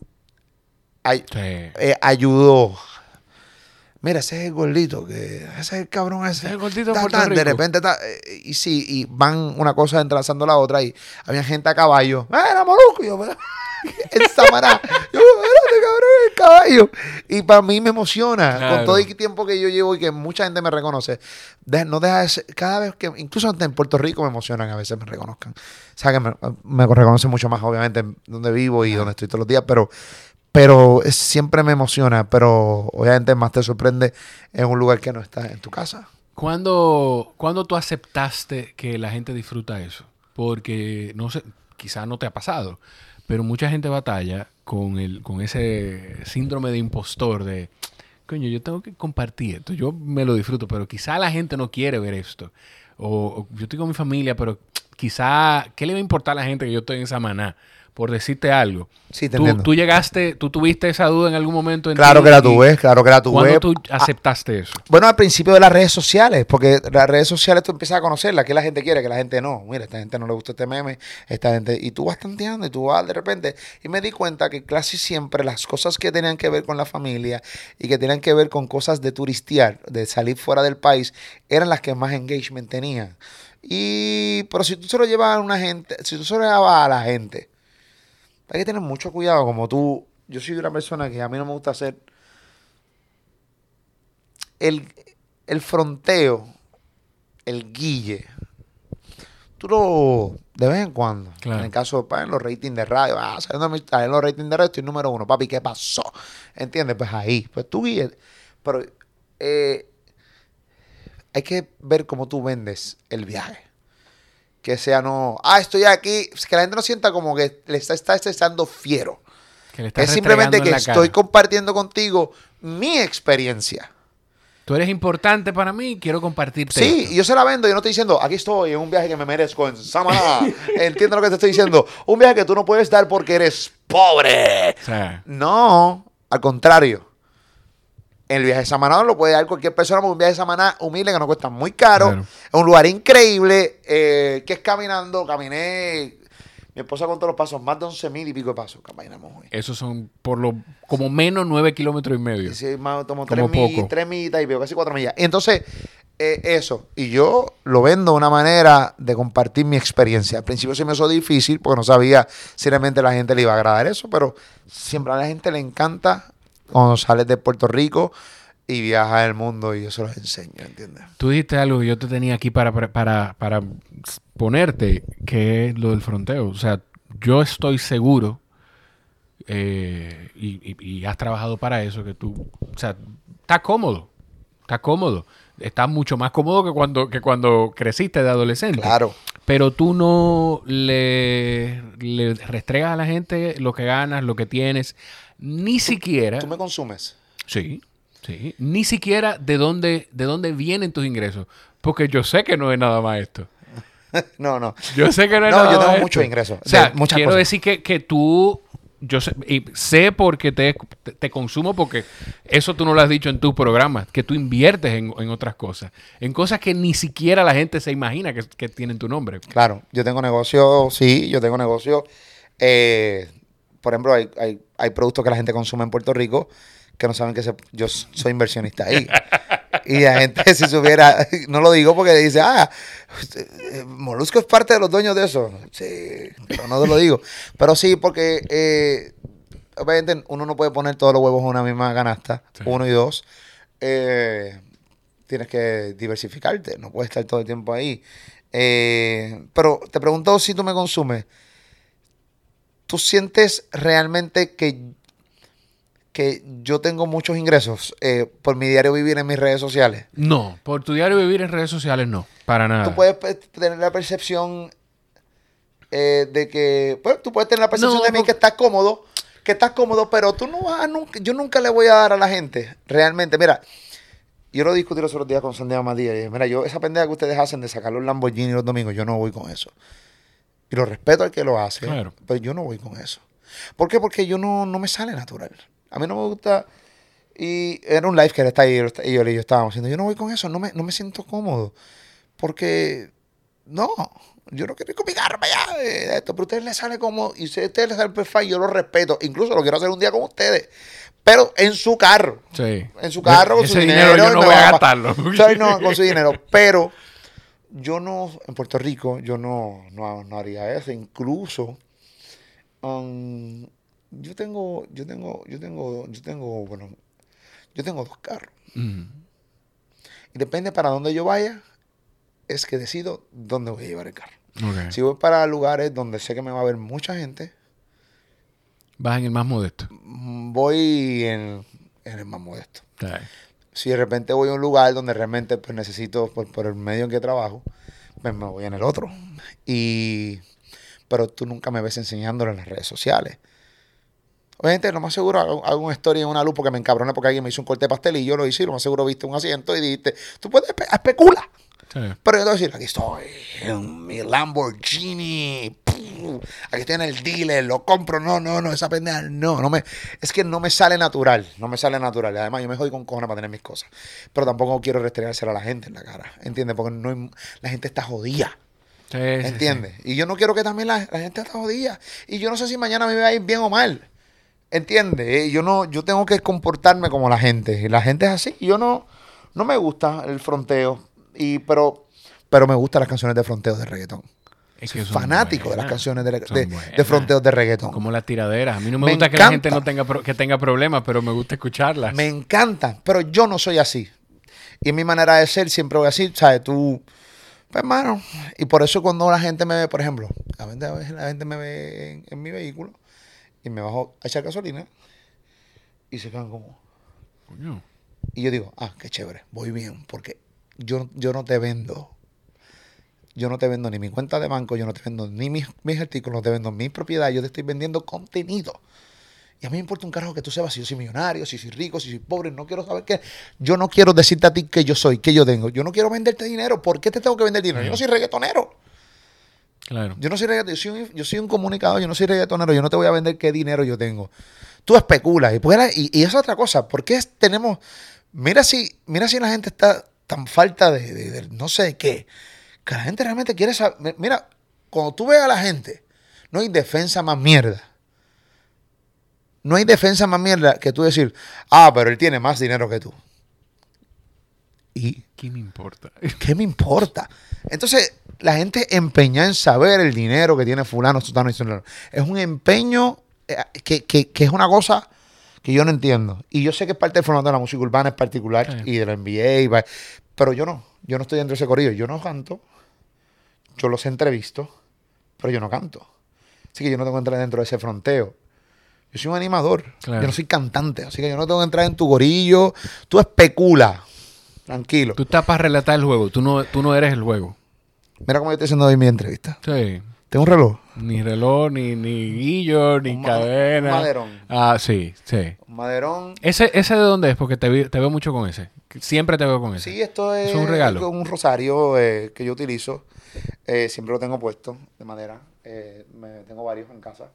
ay- Sí. eh, ayudó. Mira, ese es el gordito, que ese es el cabrón ese. Ese es el gordito de Ta, ta, de repente, ta, eh, y sí, y van una cosa entrelazando la otra, y había gente a caballo. ¡Ah, era Molusco! Y yo, "Mira, el Samaná. Yo, espérate, cabrón, el caballo. Y para mí me emociona, Claro. con todo el tiempo que yo llevo y que mucha gente me reconoce. De- no deja de ser- cada vez que, incluso en Puerto Rico me emocionan, a veces me reconozcan. O sea, que me, me reconocen mucho más, obviamente, en donde vivo y donde estoy todos los días, pero pero siempre me emociona, pero obviamente más te sorprende en un lugar que no está en tu casa. ¿Cuándo, cuándo tú aceptaste que la gente disfruta eso? Porque, no sé, quizás no te ha pasado, pero mucha gente batalla con, el, con ese síndrome de impostor de, coño, yo tengo que compartir esto, yo me lo disfruto, pero quizá la gente no quiere ver esto. O, o yo estoy con mi familia, pero quizá, ¿qué le va a importar a la gente que yo estoy en Samaná? Por decirte algo. Sí, te Tú, tú llegaste, tú tuviste esa duda en algún momento. En claro que la y tuve, claro que la tuve. ¿Cuándo tú Ah, aceptaste eso? Bueno, al principio de las redes sociales, porque las redes sociales tú empiezas a conocerlas, que la gente quiere, que la gente no. Mira, esta gente no le gusta este meme, esta gente. Y tú vas tanteando y tú vas de repente. Y me di cuenta que casi siempre las cosas que tenían que ver con la familia y que tenían que ver con cosas de turistear, de salir fuera del país, eran las que más engagement tenían. Y, pero si tú se lo llevas a una gente, si tú se lo llevas a la gente, hay que tener mucho cuidado, como tú. Yo soy una persona que a mí no me gusta hacer el, el fronteo, el guille, tú lo de vez en cuando. Claro. En el caso de en los ratings de radio, ah, ah, en los ratings de radio estoy número uno, papi, ¿qué pasó? ¿Entiendes? Pues ahí, pues tú guille. Pero eh, hay que ver cómo tú vendes el viaje. Que sea no, ah, estoy aquí, que la gente no sienta como que le está, está estresando fiero. Que le estás Es simplemente que estoy cara. compartiendo contigo mi experiencia. Tú eres importante para mí, quiero compartirte. Sí, esto. yo se la vendo, yo no estoy diciendo, aquí estoy en un viaje que me merezco en Samaná. Entiendo lo que te estoy diciendo. Un viaje que tú no puedes dar porque eres pobre. O sea, No, al contrario. El viaje de Samaná no lo puede dar cualquier persona, porque un viaje de Samaná humilde que no cuesta muy caro. Es un lugar increíble, eh, que es caminando. Caminé, mi esposa contó los pasos, más de 11 mil y pico de pasos caminamos hoy. esos son por lo como menos nueve kilómetros y medio. Sí, más, tomo Como tres, mi- poco. tres millitas y veo casi cuatro millas. Y entonces, eh, eso. Y yo lo vendo una manera de compartir mi experiencia. Al principio se me hizo difícil porque no sabía si realmente la gente le iba a agradar eso, pero siempre a la gente le encanta cuando sales de Puerto Rico y viajas el mundo y yo se los enseño, ¿entiendes? Tú dijiste algo que yo te tenía aquí para, para, para, ponerte, que es lo del fronteo. O sea, yo estoy seguro, eh, y, y- y has trabajado para eso, que tú, o sea, está cómodo, está cómodo. Está mucho más cómodo que cuando, que cuando creciste de adolescente. Claro. Pero tú no le, le restregas a la gente lo que ganas, lo que tienes, ni siquiera... ¿Tú me consumes? Sí, sí. Ni siquiera de dónde, de dónde vienen tus ingresos. Porque yo sé que no es nada más esto. no, no. Yo sé que no es No, nada yo tengo más muchos ingresos, O sea, muchas quiero cosas. decir que, que tú, yo sé, y sé porque te, te, te consumo, porque eso tú no lo has dicho en tu programa, que tú inviertes en, en otras cosas. En cosas que ni siquiera la gente se imagina que, que tienen tu nombre. Claro, yo tengo negocio, sí, yo tengo negocio. eh, por ejemplo, hay, hay, hay productos que la gente consume en Puerto Rico que no saben que se- yo soy inversionista ahí. y la gente, si supiera, no lo digo porque dice, ah, Molusco es parte de los dueños de eso. Sí, pero no te lo digo. Pero sí, porque eh, obviamente uno no puede poner todos los huevos en una misma canasta, Sí. uno y dos. Eh, tienes que diversificarte, no puedes estar todo el tiempo ahí. Eh, pero te pregunto si tú me consumes. ¿Tú sientes realmente que, que yo tengo muchos ingresos eh, por mi diario vivir en mis redes sociales? No, por tu diario vivir en redes sociales no, para nada. Tú puedes pe- tener la percepción eh, de que, pues, tú puedes tener la percepción No, de mí porque- que estás cómodo, que estás cómodo, pero tú no vas a nunca, yo nunca le voy a dar a la gente, realmente, mira, yo lo discutí los otros días con Santiago Matías, y dije, mira, yo, esa pendeja que ustedes hacen de sacar los Lamborghini los domingos, yo no voy con eso. Y lo respeto al que lo hace, Claro. pero yo no voy con eso. ¿Por qué? Porque yo no, no me sale natural. A mí no me gusta... Y era un live que él está ahí, y yo y yo estábamos haciendo. Yo no voy con eso, no me, no me siento cómodo. Porque, no, yo no quiero ir con mi carro para allá. eh, Esto, pero a ustedes les sale como, y si a ustedes les sale perfecto, yo lo respeto. Incluso lo quiero hacer un día con ustedes. Pero en su carro. Sí. En su carro, con Ese su dinero dinero. yo no voy a gastarlo. No, con su dinero. Pero yo no, en Puerto Rico, yo no, no, no haría eso. Incluso, um, yo tengo, yo tengo, yo tengo, yo tengo, bueno, yo tengo dos carros. Y depende para dónde yo vaya, es que decido dónde voy a llevar el carro. Si voy para lugares donde sé que me va a ver mucha gente, Vas en el más modesto. voy en, en el más modesto. Si de repente voy a un lugar donde realmente pues, necesito, por, por el medio en que trabajo, pues me voy en el otro. Y, pero tú nunca me ves enseñándolo en las redes sociales. Obviamente, lo más seguro hago, hago una historia en una luz porque me encabroné porque alguien me hizo un corte de pastel y yo lo hice lo más seguro viste un asiento y dijiste, tú puedes espe- especula. Sí. Pero yo te voy a decir, aquí estoy, en mi Lamborghini, pum, aquí estoy en el dealer, lo compro, no, no, no, esa pendeja, no, no me, es que no me sale natural, no me sale natural, además yo me jodí con cojones para tener mis cosas, pero tampoco quiero restregárselo a la gente en la cara, ¿entiendes? Porque no hay- la gente está jodida, Sí. ¿entiendes? Y yo no quiero que también la, la gente está jodida, y yo no sé si mañana me va a ir bien o mal, ¿entiendes? Eh, Yo no, yo tengo que comportarme como la gente, y la gente es así, y yo no, no me gusta el fronteo, y, pero, pero me gustan las canciones de fronteo de reggaetón. Es Soy que son fanático de las buenas. canciones de, de, buenas. de fronteos de reggaetón. Como las tiraderas. A mí no me, Me gusta que la gente encanta. no tenga que tenga problemas, pero me gusta escucharlas. Me encantan, pero yo no soy así. Y en mi manera de ser siempre voy así, ¿sabes? Tú, pues hermano, y por eso cuando la gente me ve, por ejemplo, a veces a veces la gente me ve en, en mi vehículo y me bajo a echar gasolina y se quedan como... Coño. Y yo digo, ah, qué chévere, voy bien, porque yo, yo no te vendo. Yo no te vendo ni mi cuenta de banco, yo no te vendo ni mis, mis artículos, no te vendo mi propiedad, yo te estoy vendiendo contenido. Y a mí me importa un carajo que tú sepas si yo soy millonario, si soy rico, si soy pobre, no quiero saber qué. Yo no quiero decirte a ti que yo soy, que yo tengo. Yo no quiero venderte dinero. ¿Por qué te tengo que vender dinero? Yo no soy reggaetonero. Claro. Yo no soy reggaetonero, yo soy, un- yo soy un comunicador, yo no soy reggaetonero, yo no te voy a vender qué dinero yo tengo. Tú especulas. Y, pues y, es otra cosa. ¿Por qué tenemos... Mira si, mira si la gente está tan falta de, de- de no sé qué. Que la gente realmente quiere saber... Mira, cuando tú ves a la gente, no hay defensa más mierda. No hay defensa más mierda que tú decir, ah, pero él tiene más dinero que tú. ¿Y ¿Qué me importa? qué me importa? Entonces, la gente empeña en saber el dinero que tiene fulano, sutano y sutano. Es un empeño eh, que, que- que es una cosa que yo no entiendo. Y yo sé que es parte del formato de la música urbana en particular Sí. y de la NBA, y va- pero yo no. Yo no estoy dentro de ese corrido. Yo no canto. Yo los entrevisto, pero yo no canto. Así que yo no tengo que entrar dentro de ese fronteo. Yo soy un animador. Claro. Yo no soy cantante. Así que yo no tengo que entrar en tu gorillo. Tú especula. Tranquilo. Tú estás para relatar el juego. Tú no, tú no eres el juego. Mira cómo yo estoy haciendo hoy mi entrevista. Sí. Tengo un reloj. Ni reloj, ni, ni guillo, ni Un cadena. un maderón. Ah, sí, sí. Un maderón. ¿Ese, ¿Ese de dónde es? Porque te, vi- te veo mucho con ese. Siempre te veo con ese. Sí, esto es, Es un regalo. un rosario eh, que yo utilizo. Eh, siempre lo tengo puesto de madera. Eh, me, tengo varios en casa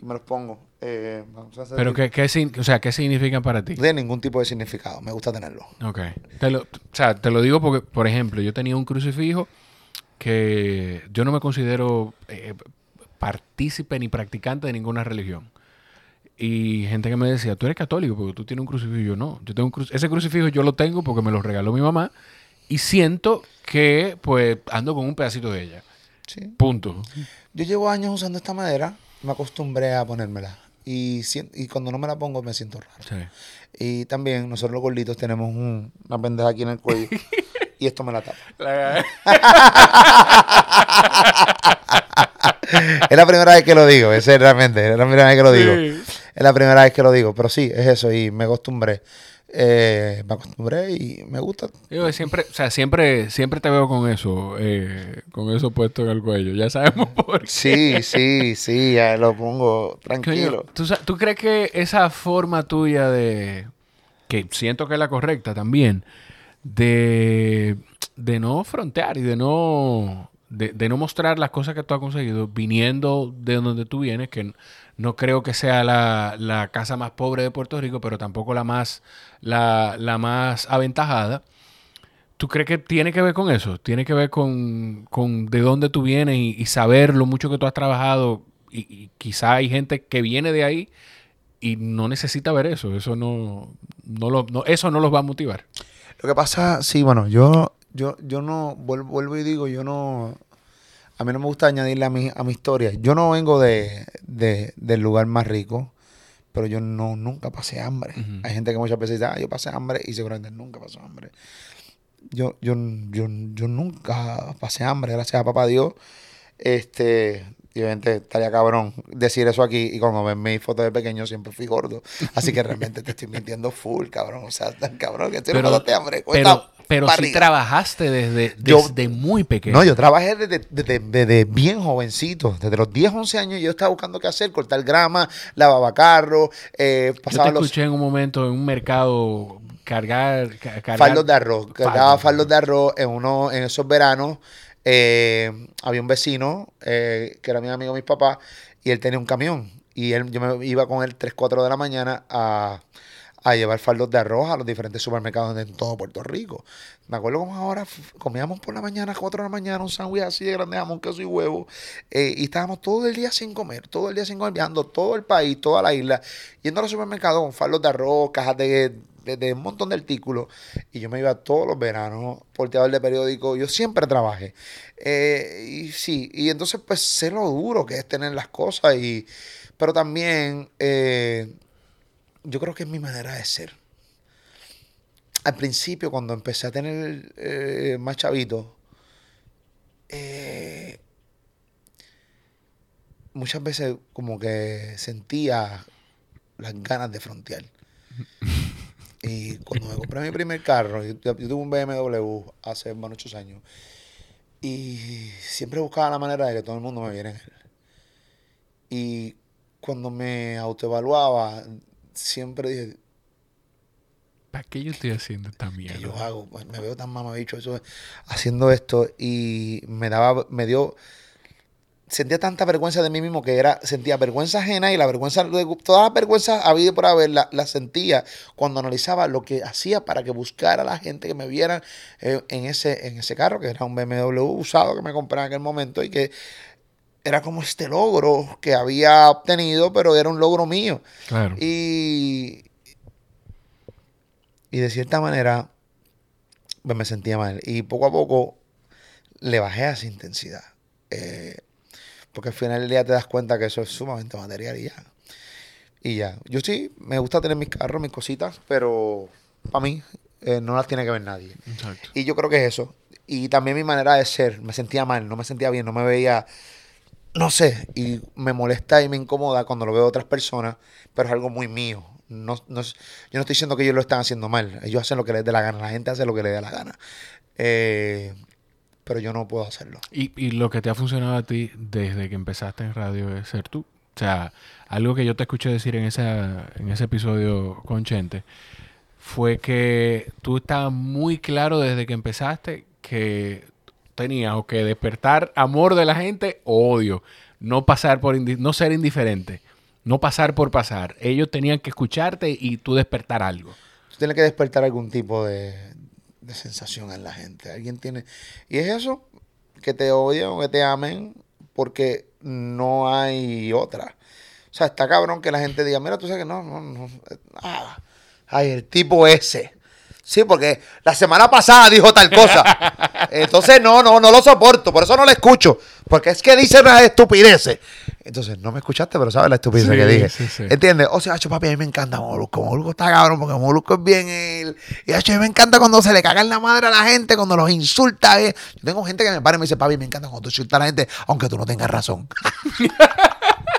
y me los pongo. Eh, vamos a hacer- Pero ¿qué, qué, o sea, ¿qué significan para ti? Tiene ningún tipo de significado. Me gusta tenerlo. Ok. Te lo, o sea, te lo digo porque, por ejemplo, yo tenía un crucifijo que yo no me considero eh, partícipe ni practicante de ninguna religión. Y gente que me decía, tú eres católico porque tú tienes un crucifijo. Yo no, yo tengo un cru- ese crucifijo yo lo tengo porque me lo regaló mi mamá y siento que pues ando con un pedacito de ella. Sí. Punto. Yo llevo años usando esta madera. Me acostumbré a ponérmela. Y, y cuando no me la pongo me siento raro. Sí. Y también nosotros los gorditos tenemos un- una pendeja aquí en el cuello. y esto me la tapa. Es la primera vez que lo digo, ese es realmente, es la primera vez que lo digo. Sí. Es la primera vez que lo digo, pero sí, es eso y me acostumbré. Eh, me acostumbré y me gusta. Yo siempre, o sea, siempre, siempre te veo con eso, eh, con eso puesto en el cuello. Ya sabemos por qué. Sí, sí, sí, ya lo pongo tranquilo. ¿tú, tú crees que esa forma tuya de, que siento que es la correcta también, de, de no frontear y de no, de, de no mostrar las cosas que tú has conseguido viniendo de donde tú vienes, que no creo que sea la, la casa más pobre de Puerto Rico, pero tampoco la más, la, la más aventajada. ¿Tú crees que tiene que ver con eso? ¿Tiene que ver con, con de dónde tú vienes y, y saber lo mucho que tú has trabajado? Y, y quizá hay gente que viene de ahí y no necesita ver eso. Eso no, no, lo- no- eso no los va a motivar. Lo que pasa, sí, bueno, yo, yo, yo no, vuelvo, vuelvo y digo, yo no, a mí no me gusta añadirle a mi, a mi historia. Yo no vengo de, de- del lugar más rico, pero yo no, nunca pasé hambre. Hay gente que muchas veces dice, ah, yo pasé hambre y seguramente nunca pasó hambre. Yo, yo, yo, yo nunca pasé hambre, gracias a papá Dios. Este, y obviamente estaría cabrón decir eso aquí y cuando ven mis fotos de pequeño siempre fui gordo. Así que realmente te estoy mintiendo full, cabrón. O sea, tan cabrón que estoy Pero, hambre. pero, pero sí barriga. trabajaste desde, Yo- desde muy pequeño. No, yo trabajé desde, desde- desde bien jovencito. Desde los 10, 11 años yo estaba buscando qué hacer. Cortar grama, lavaba carro, eh, Yo pasaba te los escuché en un momento en un mercado cargar... ca- cargar faldos de arroz. Cargaba faldos de arroz en, uno, en esos veranos. Eh, había un vecino eh, que era mi amigo de mis papás y él tenía un camión. Y él, yo me iba con él 3, 4 de la mañana a, a llevar faldos de arroz a los diferentes supermercados en todo Puerto Rico. Me acuerdo como ahora comíamos por la mañana, 4 de la mañana, un sándwich así de grande, jamón, queso y huevo. eh, y estábamos todo el día sin comer, todo el día sin comer, viajando todo el país, toda la isla, yendo a los supermercados con faldos de arroz, cajas de, de- un montón de artículos. Y yo me iba todos los veranos, porteador de periódico. Yo siempre trabajé. Eh, y sí, y entonces pues sé lo duro que es tener las cosas. Y, pero también eh, yo creo que es mi manera de ser. Al principio, cuando empecé a tener eh, más chavitos, eh, muchas veces como que sentía las ganas de frontear. Y cuando me compré mi primer carro, yo, yo tuve un BMW hace muchos años, y siempre buscaba la manera de que todo el mundo me viera en él. Y cuando me autoevaluaba, siempre dije, ¿Para qué yo estoy haciendo esta mierda? yo hago? Pues, me veo tan mamabicho eso, haciendo esto y me daba, me dio, sentía tanta vergüenza de mí mismo que era, sentía vergüenza ajena y la vergüenza, todas las vergüenzas había por haber, la, la sentía cuando analizaba lo que hacía para que buscara a la gente que me viera eh, en, ese, en ese carro, que era un BMW usado que me compré en aquel momento y que era como este logro que había obtenido, pero era un logro mío. Claro. Y, y de cierta manera pues me sentía mal. Y poco a poco le bajé a esa intensidad. Eh, porque al final del día te das cuenta que eso es sumamente material y ya. Y ya. Yo sí, me gusta tener mis carros, mis cositas, pero para mí eh, no las tiene que ver nadie. Exacto. Y yo creo que es eso. Y también mi manera de ser. Me sentía mal, no me sentía bien, no me veía. No sé. Y me molesta y me incomoda cuando lo veo a otras personas, pero es algo muy mío. No, no yo no estoy diciendo que ellos lo están haciendo mal. Ellos hacen lo que les dé la gana. La gente hace lo que le dé la gana. Eh, pero yo no puedo hacerlo. Y, y lo que te ha funcionado a ti desde que empezaste en radio es ser tú. O sea, algo que yo te escuché decir en, esa, en ese episodio con Chente fue que tú estabas muy claro desde que empezaste que tenías o que despertar amor de la gente o odio. No pasar por no ser indiferente. No pasar por pasar. Ellos tenían que escucharte y tú despertar algo. Tú tienes que despertar algún tipo de, de sensación en la gente. Alguien tiene. Y es eso, que te odien o que te amen, porque no hay otra. O sea, está cabrón que la gente diga, mira, tú sabes que no, no, no. ah, ay, el tipo ese. Sí, porque la semana pasada dijo tal cosa. Entonces, no, no, no lo soporto. Por eso no lo escucho. Porque es que dice unas estupideces. Entonces, no me escuchaste, pero sabes la estupidez Sí, que dije. sí, sí. ¿Entiendes? O sea, hacho, papi, a mí me encanta Molusco. Molusco está cabrón porque Molusco es bien él. Y hacho, a mí me encanta cuando se le caga en la madre a la gente, cuando los insulta. eh. Yo tengo gente que me para y me dice, papi, me encanta cuando tú insultas a la gente, aunque tú no tengas razón.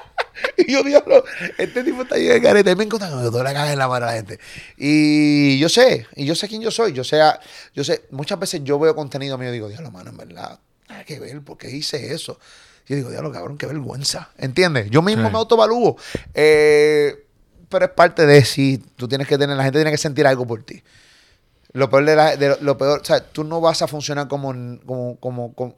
Y yo, diablo, este tipo está ahí de careta. Me encanta cuando tú le cagas en la mano a la gente. Y yo sé, y yo sé quién yo soy. Yo sé, yo sé, muchas veces yo veo contenido mío y digo, diablo, mano, en verdad, nada que ver, ¿por qué hice eso? Yo digo, diablo, cabrón, qué vergüenza. ¿Entiendes? Yo mismo Sí. me autovalúo. Eh, pero es parte de sí. Tú tienes que tener, la gente tiene que sentir algo por ti. Lo peor de, la- de lo, lo peor, o sea, tú no vas a funcionar como, como, como, como,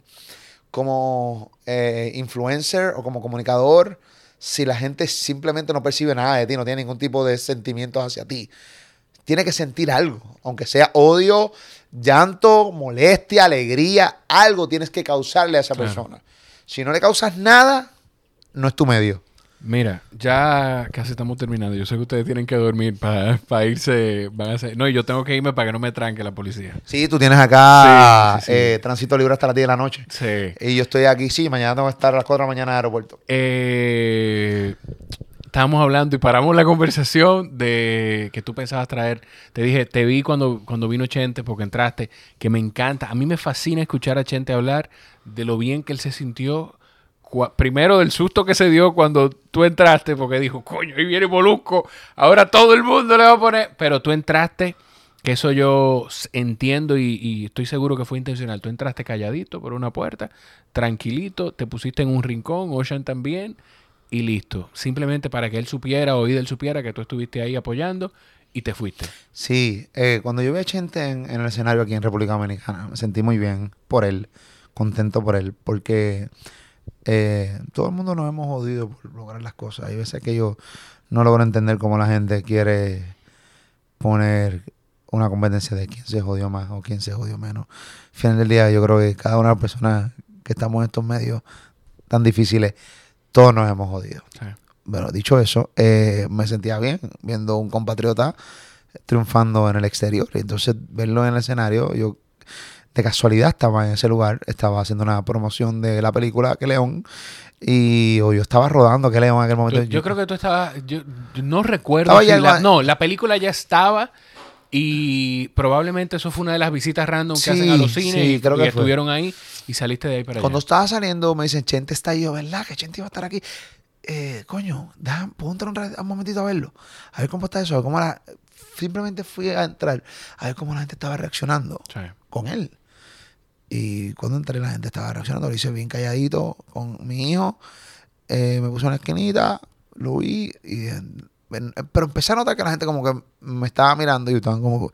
como, eh, influencer o como comunicador si la gente simplemente no percibe nada de ti, no tiene ningún tipo de sentimientos hacia ti. Tiene que sentir algo, aunque sea odio, llanto, molestia, alegría, algo tienes que causarle a esa Claro. persona. Si no le causas nada, no es tu medio. Mira, ya casi estamos terminando. Yo sé que ustedes tienen que dormir para irse. Van a hacer... No, y yo tengo que irme para que no me tranque la policía. Sí, tú tienes acá Sí, sí, sí. eh, tránsito libre hasta las 10 de la noche. Sí. Y yo estoy aquí, sí, mañana tengo que estar a las 4 de la mañana en el aeropuerto. Eh, estábamos hablando y paramos la conversación de que tú pensabas traer. Te dije, te vi cuando, cuando vino Chente porque entraste, que me encanta. A mí me fascina escuchar a Chente hablar de lo bien que él se sintió. Primero del susto que se dio cuando tú entraste, porque dijo, coño, ahí viene Molusco, ahora todo el mundo le va a poner. Pero tú entraste, que eso yo entiendo y, y estoy seguro que fue intencional. Tú entraste calladito por una puerta, tranquilito, te pusiste en un rincón, Ocean también, y listo. Simplemente para que él supiera, o él supiera que tú estuviste ahí apoyando y te fuiste. Sí, eh, cuando yo vi a Chente en, en el escenario aquí en República Dominicana, me sentí muy bien por él, contento por él, porque eh, todo el mundo nos hemos jodido por lograr las cosas. Hay veces que yo no logro entender cómo la gente quiere poner una competencia de quién se jodió más o quién se jodió menos. Al final del día, yo creo que cada una de las personas que estamos en estos medios tan difíciles, todos nos hemos jodido. Sí. Bueno, dicho eso, eh, me sentía bien viendo un compatriota triunfando en el exterior. Entonces, verlo en el escenario, yo de casualidad estaba en ese lugar, estaba haciendo una promoción de la película Que León, y o yo estaba rodando Que León en aquel momento. Yo, yo creo que tú estabas, yo, yo no recuerdo. Si la- no, la película ya estaba y probablemente eso fue una de las visitas random que hacen a los cines sí, y, creo y que estuvieron ahí y saliste de ahí para Cuando allá. estaba saliendo, me dicen, Chente está ahí, yo, ¿verdad? Que Chente iba a estar aquí. Eh, coño, deja, ¿puedo entrar un, un momentito a verlo? A ver cómo está eso, a ver cómo la... Simplemente fui a entrar, a ver cómo la gente estaba reaccionando. Sí. con él. Y cuando entré, la gente estaba reaccionando. Lo hice bien calladito con mi hijo. Eh, me puse en la esquinita, lo vi. Y, eh, pero empecé a notar que la gente como que me estaba mirando y estaban como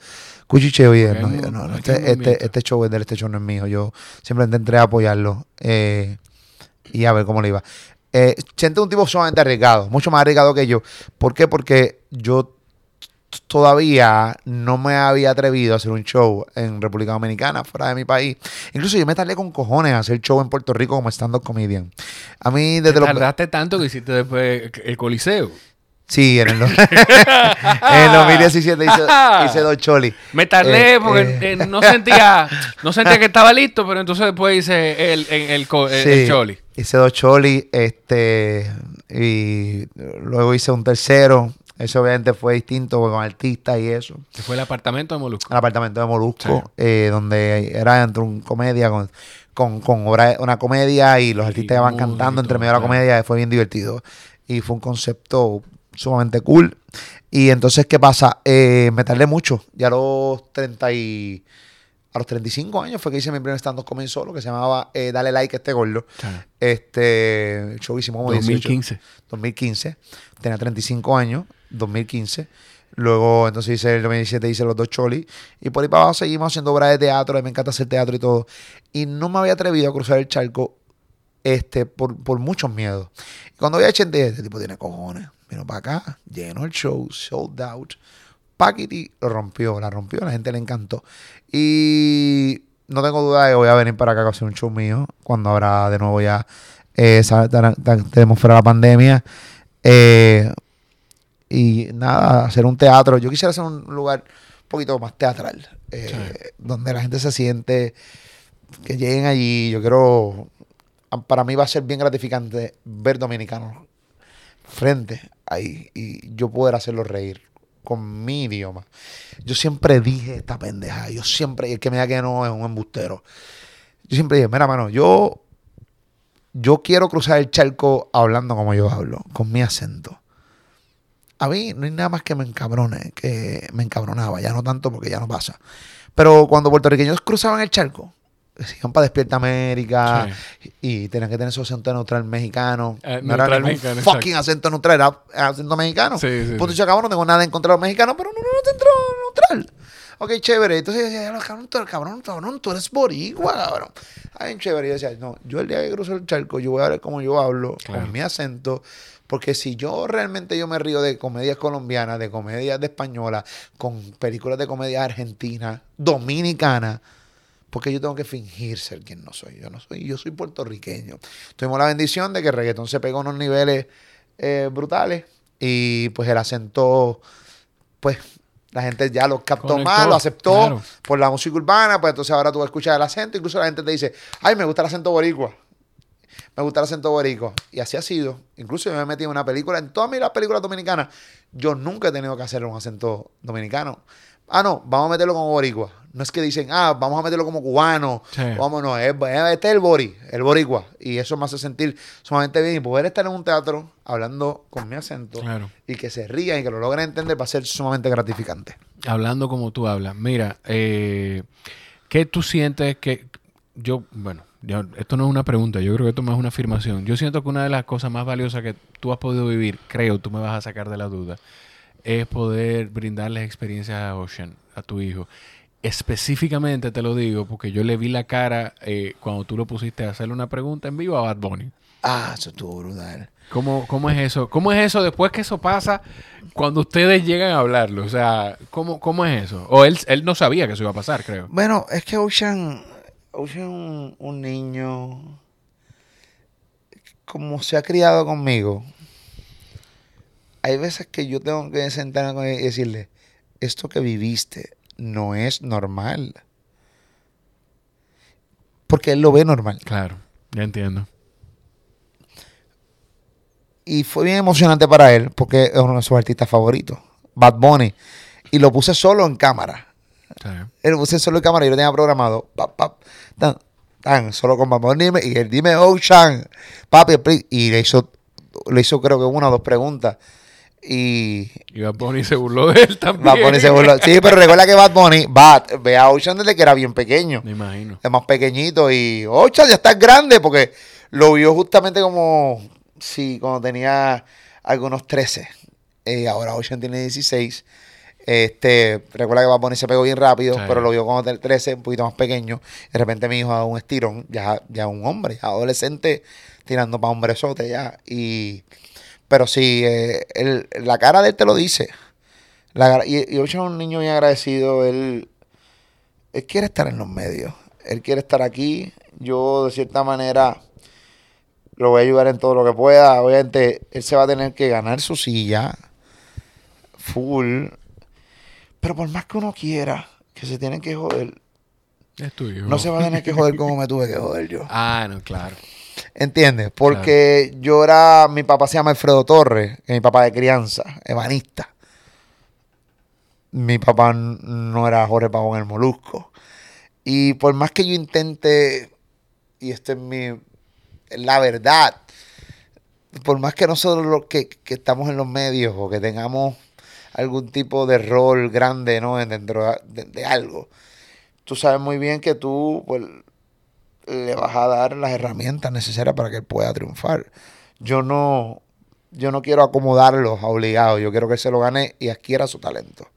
cuchicheo. Y Hay no, no, no, este, este, este show es de él, este show no es mío. Yo simplemente entré a apoyarlo eh, y a ver cómo le iba. Eh, Chente es un tipo sumamente arriesgado, mucho más arriesgado que yo. ¿Por qué? Porque yo todavía no me había atrevido a hacer un show en República Dominicana, fuera de mi país. Incluso yo me tardé con cojones a hacer show en Puerto Rico como stand-up comedian. A mí desde los... Tardaste tanto que hiciste después el Coliseo. Sí, en el, en el 2017 hice, hice dos cholis. Me tardé Eh, porque eh. eh, no sentía no sentía que estaba listo, pero entonces después hice el, el, choli. Hice dos cholis, este, y luego hice un tercero. Eso obviamente fue distinto con artistas y eso. Que fue el apartamento de Molusco. el apartamento de Molusco, Sí. eh, donde era dentro de una comedia con, con, con obra- una comedia y los artistas iban cantando entre medio de la claro. comedia, fue bien divertido. Y fue un concepto sumamente cool. Y entonces, ¿qué pasa? Eh, me tardé mucho. Ya a los 30 y... A los 35 años fue que hice mi primer stand-up comedy solo, que se llamaba eh, Dale Like a este gordo. Este, show hicimos como 18. 2015. 2015. Tenía 35 años, 2015. Luego, entonces hice el 2017, hice los dos cholis. Y por ahí para abajo seguimos haciendo obras de teatro. A mí me encanta hacer teatro y todo. Y no me había atrevido a cruzar el charco este, por, por muchos miedos. Y cuando vi a Chente, este tipo tiene cojones. Vino para acá, llenó el show, sold out. Paquiti lo rompió, la rompió, la gente le encantó. Y no tengo duda de que voy a venir para acá a hacer un show mío cuando habrá de nuevo ya eh, tenemos fuera la pandemia. Eh, y nada, hacer un teatro. Yo quisiera hacer un lugar, poquito más teatral, eh, donde la gente se siente que lleguen allí. Yo quiero, para mí va a ser bien gratificante ver dominicanos frente ahí y yo poder hacerlos reír con mi idioma. Yo siempre dije esta pendeja, yo siempre, y el que me diga que no es un embustero. Yo siempre dije, mira, mano, yo, yo quiero cruzar el charco hablando como yo hablo, con mi acento. A mí no hay nada más que me encabrone, que me encabronaba, ya no tanto porque ya no pasa. Pero cuando puertorriqueños cruzaban el charco, se iban para Despierta América y tenían que tener su acento neutral mexicano. Eh, no neutral era mexicano, fucking acento neutral, era acento mexicano. Sí, sí, Punto no tengo nada en contra de los mexicanos, pero no, no, no te entró neutral. Ok, chévere. Entonces yo decía, cabrón, tú, cabrón, cabrón, tú eres boricua, cabrón. Ay, chévere. Y yo decía, no, yo el día que cruzo el charco, yo voy a hablar como yo hablo, Claro. con mi acento. Porque si yo realmente yo me río de comedias colombianas, de comedias de españolas, con películas de comedia argentina, dominicana, porque yo tengo que fingir ser quien no soy. Yo no soy, yo soy puertorriqueño. Tuvimos la bendición de que el reggaetón se pegó a unos niveles eh, brutales y pues el acento, pues la gente ya lo captó Conectó, más, lo aceptó claro. por la música urbana, pues entonces ahora tú vas a escuchar el acento, incluso la gente te dice, ay, me gusta el acento boricua. Me gusta el acento boricua. Y así ha sido. Incluso yo me he metido en una película, en todas mis las películas dominicanas, yo nunca he tenido que hacer un acento dominicano. Ah, no, vamos a meterlo como boricua. No es que dicen, ah, vamos a meterlo como cubano. Sí. Vámonos, es, es- este es el bori, el boricua. Y eso me hace sentir sumamente bien. Y poder estar en un teatro hablando con mi acento Claro. y que se rían y que lo logren entender va a ser sumamente gratificante. Hablando como tú hablas. Mira, eh, ¿qué tú sientes que yo, bueno, yo- esto no es una pregunta, yo creo que esto más es una afirmación. Yo siento que una de las cosas más valiosas que tú has podido vivir, creo, tú me vas a sacar de la duda, es poder brindarles experiencias a Ocean, a tu hijo. Específicamente te lo digo porque yo le vi la cara eh, cuando tú lo pusiste a hacerle una pregunta en vivo a Bad Bunny. Ah, eso estuvo brutal. ¿Cómo, ¿Cómo es eso? ¿Cómo es eso después que eso pasa cuando ustedes llegan a hablarlo? O sea, ¿cómo, cómo es eso? O él, él no sabía que eso iba a pasar, creo. Bueno, es que Ocean, Ocean un, un niño, como se ha criado conmigo, hay veces que yo tengo que sentarme con él y decirle, esto que viviste no es normal. Porque él lo ve normal. Claro, ya entiendo. Y fue bien emocionante para él, porque es uno de sus artistas favoritos, Bad Bunny. Y lo puse solo en cámara. Sí. Él lo puse solo en cámara y lo tenía programado. Pap, pap, tan, tan, solo con Bad Bunny. Y él, dime Ocean, papi, please. Y le hizo, le hizo creo que una o dos preguntas. Y Y Bad Bunny se burló de él también. Bad Bunny se burló. Sí, pero recuerda que Bad Bunny, Bad, ve a Ocean desde que era bien pequeño. Me imagino. Es más pequeñito y Ocean ya está grande porque lo vio justamente como, sí, cuando tenía algunos 13. Eh, ahora Ocean tiene 16. Este, recuerda que Bad Bunny se pegó bien rápido, Sí. pero lo vio cuando tenía 13, un poquito más pequeño. De repente mi hijo da un estirón, ya, ya un hombre, adolescente, tirando para hombrezote ya. Y, pero sí, eh, él- la cara de él te lo dice. La y, y Ocean es un niño bien agradecido. Él, él quiere estar en los medios. Él quiere estar aquí. Yo, de cierta manera, lo voy a ayudar en todo lo que pueda. Obviamente, él se va a tener que ganar su silla. Full. Pero por más que uno quiera, que se tienen que joder, Es tuyo. no se va a tener que joder como me tuve que joder yo. Ah, no, claro. ¿Entiendes? Porque yo era, mi papá se llama Alfredo Torres, que es mi papá de crianza, ebanista. Mi papá no era Jorge Pavón el Molusco. Y por más que yo intente, y esto es mi, la verdad, por más que nosotros los que, que estamos en los medios o que tengamos algún tipo de rol grande ¿no? En- dentro de, de algo, tú sabes muy bien que tú pues, le vas a dar las herramientas necesarias para que él pueda triunfar. Yo no, yo no quiero acomodarlo a obligado, yo quiero que se lo gane y adquiera su talento.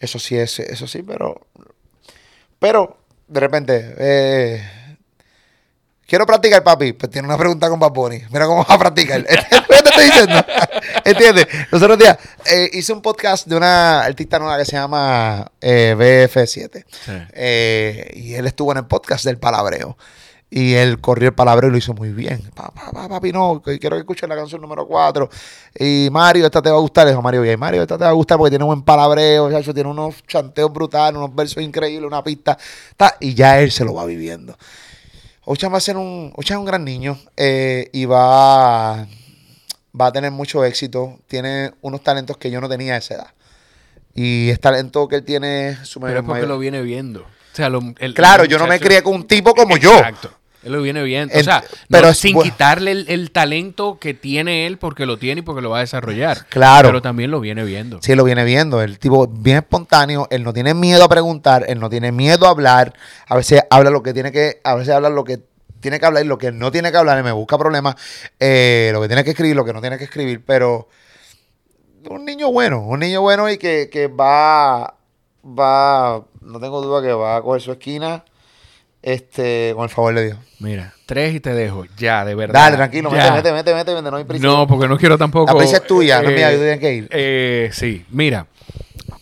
Eso sí es, eso sí, pero, pero de repente, eh, quiero practicar, papi. Pues tiene una pregunta con Paponi. Mira cómo va a practicar. ¿Entiendes lo que te estoy diciendo? ¿Entiendes? Los otros días eh, hice un podcast de una artista nueva que se llama eh, BF7. Sí. Eh, y él estuvo en el podcast del palabreo. Y él corrió el palabra y lo hizo muy bien. Papá, papá, papi, no, quiero que escuches la canción número 4. Y Mario, esta te va a gustar. Le dijo Mario, bien, Mario, esta te va a gustar porque tiene un buen palabreo, chacho, tiene unos chanteos brutales, unos versos increíbles, una pista. ta, y ya él se lo va viviendo. Ochan va a ser un, Ochan es un gran niño eh, y va, va a tener mucho éxito. Tiene unos talentos que yo no tenía a esa edad. Y es talento que él tiene su Pero es porque mayor- lo viene viendo. O sea, lo- el- Claro, el yo no me crié con un tipo como yo. Él lo viene viendo. O sea, pero no es sin quitarle el, el talento que tiene él porque lo tiene y porque lo va a desarrollar. Claro. Pero también lo viene viendo. Sí, lo viene viendo. El tipo bien espontáneo, él no tiene miedo a preguntar, él no tiene miedo a hablar. A veces habla lo que tiene que, a veces habla lo que tiene que hablar y lo que no tiene que hablar, y me busca problemas. Eh, lo que tiene que escribir, lo que no tiene que escribir, pero un niño bueno, un niño bueno y que, que va, va, no tengo duda que va a coger su esquina, este, con el favor de Dios. Mira, tres y te dejo. Ya, de verdad. Dale, tranquilo, Ya. mete, mete, mete, mete, no hay prisa. No, porque no quiero tampoco. La prisa es tuya, no es mía, yo tengo que ir. eh, sí, mira.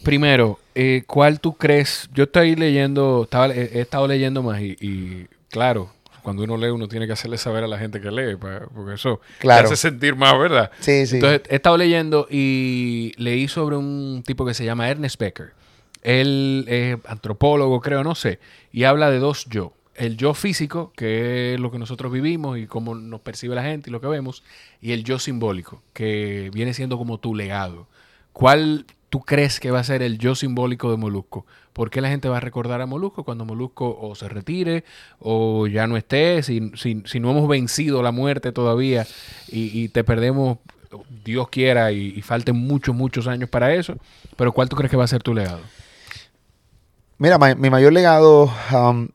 Primero, eh, ¿cuál tú crees? Yo estoy leyendo, estaba, he, he estado leyendo más y, y, claro, cuando uno lee, uno tiene que hacerle saber a la gente que lee, porque eso Claro. te hace sentir más, ¿verdad? Sí, sí. Entonces, he estado leyendo y leí sobre un tipo que se llama Ernest Becker. Él es antropólogo, creo, no sé, y habla de dos yo. El yo físico, que es lo que nosotros vivimos y cómo nos percibe la gente y lo que vemos, y el yo simbólico, que viene siendo como tu legado. ¿Cuál tú crees que va a ser el yo simbólico de Molusco? ¿Por qué la gente va a recordar a Molusco cuando Molusco o se retire o ya no esté? Si, si- si no hemos vencido la muerte todavía y, te perdemos, Dios quiera, y, y falten muchos, muchos años para eso. Pero ¿cuál tú crees que va a ser tu legado? Mira, mi mayor legado um,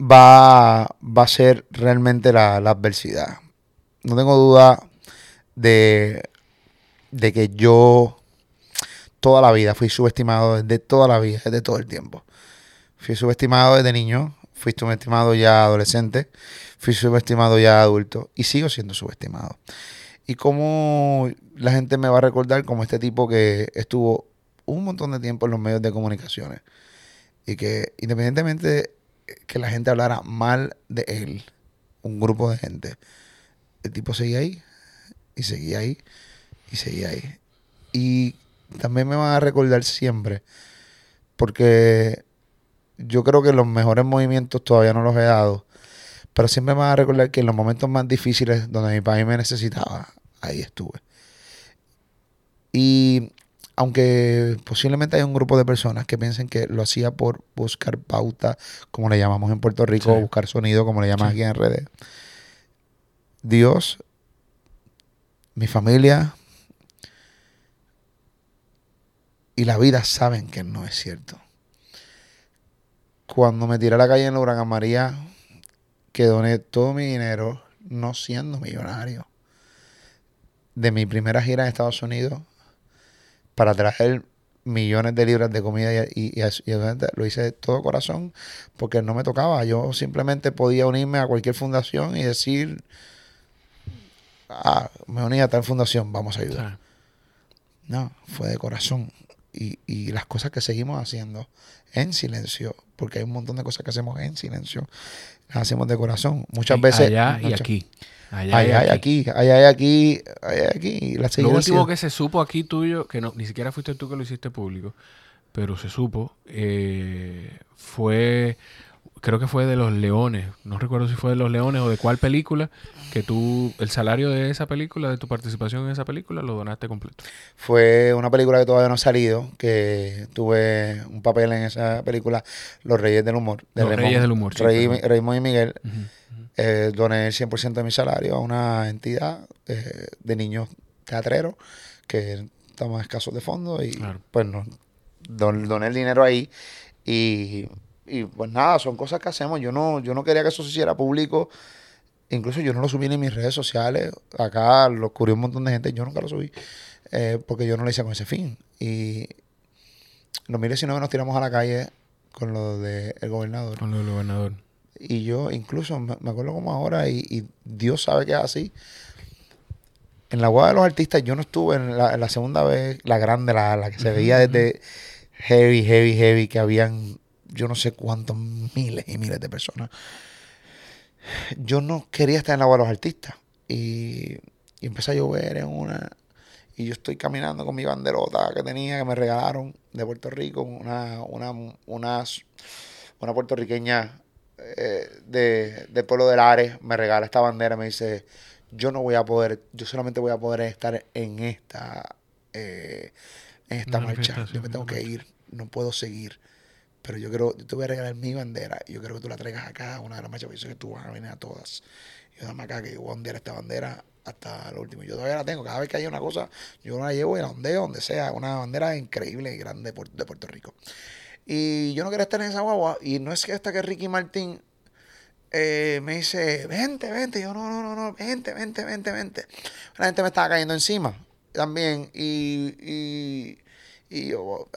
va, va a ser realmente la, la adversidad. No tengo duda de, de que yo toda la vida fui subestimado desde toda la vida, desde todo el tiempo. Fui subestimado desde niño, fui subestimado ya adolescente, fui subestimado ya adulto y sigo siendo subestimado. Y cómo la gente me va a recordar como este tipo que estuvo un montón de tiempo en los medios de comunicaciones y que independientemente que la gente hablara mal de él, un grupo de gente, el tipo seguía ahí y seguía ahí y seguía ahí. Y también me van a recordar siempre porque yo creo que los mejores movimientos todavía no los he dado, pero siempre me van a recordar que en los momentos más difíciles donde mi país me necesitaba, ahí estuve. Y aunque posiblemente haya un grupo de personas que piensen que lo hacía por buscar pauta, como le llamamos en Puerto Rico, Sí. o buscar sonido, como le llaman Sí. aquí en redes, Dios, mi familia y la vida saben que no es cierto. Cuando me tiré a la calle en la huracán María, que doné todo mi dinero, no siendo millonario, de mi primera gira en Estados Unidos, para traer millones de libras de comida y, y- y- y lo hice de todo corazón porque no me tocaba. Yo simplemente podía unirme a cualquier fundación y decir, ah, me uní a tal fundación, vamos a ayudar. No, fue de corazón. Y, y las cosas que seguimos haciendo en silencio, porque hay un montón de cosas que hacemos en silencio, las hacemos de corazón. Muchas veces... Allá y aquí. Allá Allá y y aquí, allá y aquí, allá y aquí. y las Lo último que se supo aquí tuyo, que no, ni siquiera fuiste tú que lo hiciste público, pero se supo, eh, fue, creo que fue de Los Leones, no recuerdo si fue de Los Leones o de cuál película, que tú, el salario de esa película, de tu participación en esa película, lo donaste completo. Fue una película que todavía no ha salido, que tuve un papel en esa película, Los Reyes del Humor. de Los Reyes del Humor, sí, Rey- y Miguel. Eh, doné el 100% de mi salario a una entidad eh, de niños teatreros que estamos escasos de fondos y Claro. pues no, don- doné el dinero ahí y, y, pues nada, son cosas que hacemos. Yo no, yo no quería que eso se hiciera público. Incluso yo no lo subí ni en mis redes sociales. Acá lo cubrió un montón de gente. Yo nunca lo subí eh, porque yo no lo hice con ese fin. Y en 2019 nos tiramos a la calle con lo del gobernador. Con lo del gobernador. Y yo incluso me, acuerdo como ahora, y, y Dios sabe que es así. En la boda de los artistas yo no estuve en la, en la segunda vez, la grande, la, la que se veía desde heavy, heavy, heavy, que habían yo no sé cuántos miles y miles de personas. yo no quería estar en la de los artistas. Y, y empezó a llover en una. Y yo estoy caminando con mi banderota que tenía, que me regalaron de Puerto Rico, una, una, una, una puertorriqueña eh, de, del pueblo del Ares, me regala esta bandera, me dice, yo no voy a poder, yo solamente voy a poder estar en esta, eh, en esta marcha. Yo me tengo que ir, no puedo seguir. Pero yo quiero, yo te voy a regalar mi bandera y yo quiero que tú la traigas acá, una de las marchas, porque que tú vas a venir a todas. Y yo dame acá que yo voy a ondear esta bandera hasta el último. Yo todavía la tengo, cada vez que hay una cosa, yo la llevo y la ondeo donde sea. Una bandera increíble y grande de Puerto Rico. Y yo no quería estar en esa guagua. Y no es que hasta que Ricky Martín eh, me dice, vente, vente. yo, no, no, no, no, vente, vente, vente, vente. La gente me estaba cayendo encima también. Y, y, y yo